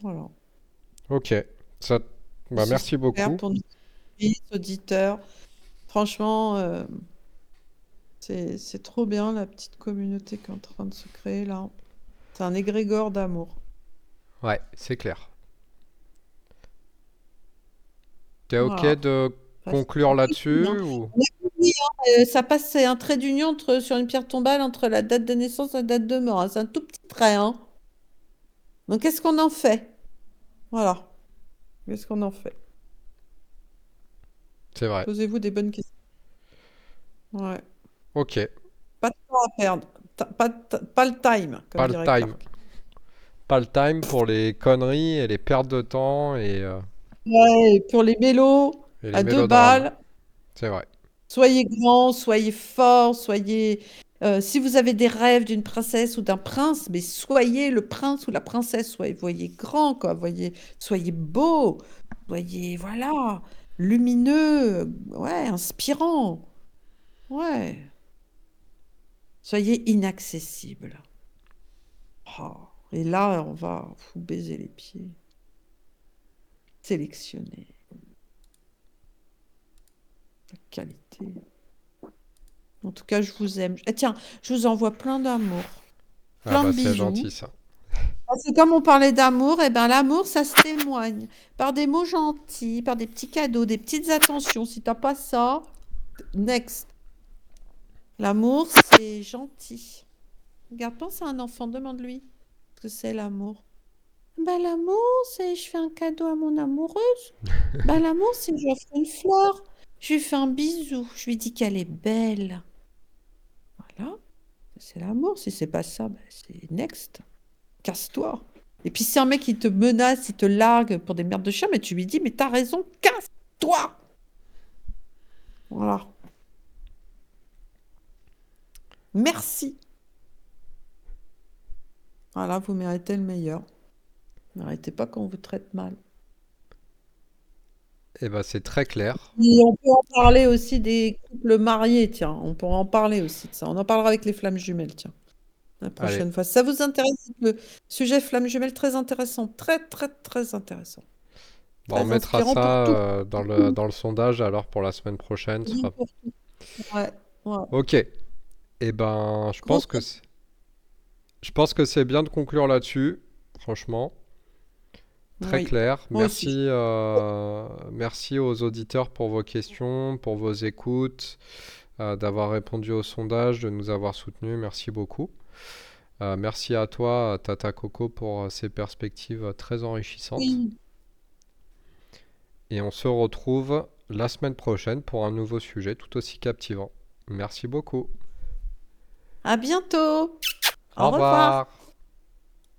Voilà. Ok. Ça... Bah, merci beaucoup. pour nos auditeurs. Franchement, euh, c'est c'est trop bien la petite communauté qui est en train de se créer là. C'est un égrégore d'amour. Ouais, c'est clair. T'es ok de Enfin, conclure là-dessus commun. ou... On a compris, hein, euh, ça passe, c'est un trait d'union entre, sur une pierre tombale entre la date de naissance et la date de mort. hein. C'est un tout petit trait. Hein. Donc, qu'est-ce qu'on en fait? Voilà. Qu'est-ce qu'on en fait? C'est vrai. Posez-vous des bonnes questions. Ouais. Ok. Pas de temps à perdre. Ta- Pas, le time, comme Pas le time. Clark. Pas le time pour les conneries et les pertes de temps et, euh, Ouais, et pour les mélos, et les à deux balles, C'est vrai. soyez grand, soyez fort, soyez... euh, si vous avez des rêves d'une princesse ou d'un prince, mais soyez le prince ou la princesse, soyez, voyez grand, quoi, voyez, soyez beau, soyez, voilà, lumineux, ouais, inspirant, ouais, soyez inaccessible. Oh, et là, on va vous baiser les pieds, sélectionner la qualité. En tout cas, je vous aime. Ah, tiens, je vous envoie plein d'amour, Ah plein bah de c'est gentil ça. Parce que comme on parlait d'amour, et ben l'amour, ça se témoigne par des mots gentils, par des petits cadeaux, des petites attentions. Si t'as pas ça, next. L'amour, c'est gentil. Regarde, pense à un enfant, demande-lui ce que c'est l'amour. Ben l'amour, c'est je fais un cadeau à mon amoureuse. Ben l'amour, c'est je lui offre une fleur. Je lui fais un bisou. Je lui dis qu'elle est belle. Voilà. C'est l'amour. Si c'est pas ça, ben c'est next. Casse-toi. Et puis si un mec il te menace, il te largue pour des merdes de chien, mais tu lui dis, mais t'as raison, casse-toi. Voilà. Merci. Voilà, vous méritez le meilleur. N'arrêtez pas qu'on vous traite mal. Et bah c'est très clair. Et on peut en parler aussi des couples mariés, tiens. On pourra en parler aussi de ça. On en parlera avec les flammes jumelles, tiens. La Allez. prochaine fois. Si ça vous intéresse, le sujet flammes jumelles, très intéressant. Très, très, très intéressant. Bon, on mettra ça euh, dans le, dans le sondage alors pour la semaine prochaine. Oui, sera-. Ouais, ouais. Ok. Et ben je Gros pense que c'est... Je pense que c'est bien de conclure là-dessus, franchement. Très Oui. clair. Moi Merci, euh, merci aux auditeurs pour vos questions, pour vos écoutes, euh, d'avoir répondu au sondage, de nous avoir soutenus. Merci beaucoup. Euh, merci à toi, Tata Coco, pour euh, ces perspectives euh, très enrichissantes. Oui. Et on se retrouve la semaine prochaine pour un nouveau sujet tout aussi captivant. Merci beaucoup. À bientôt. Au Au revoir. revoir.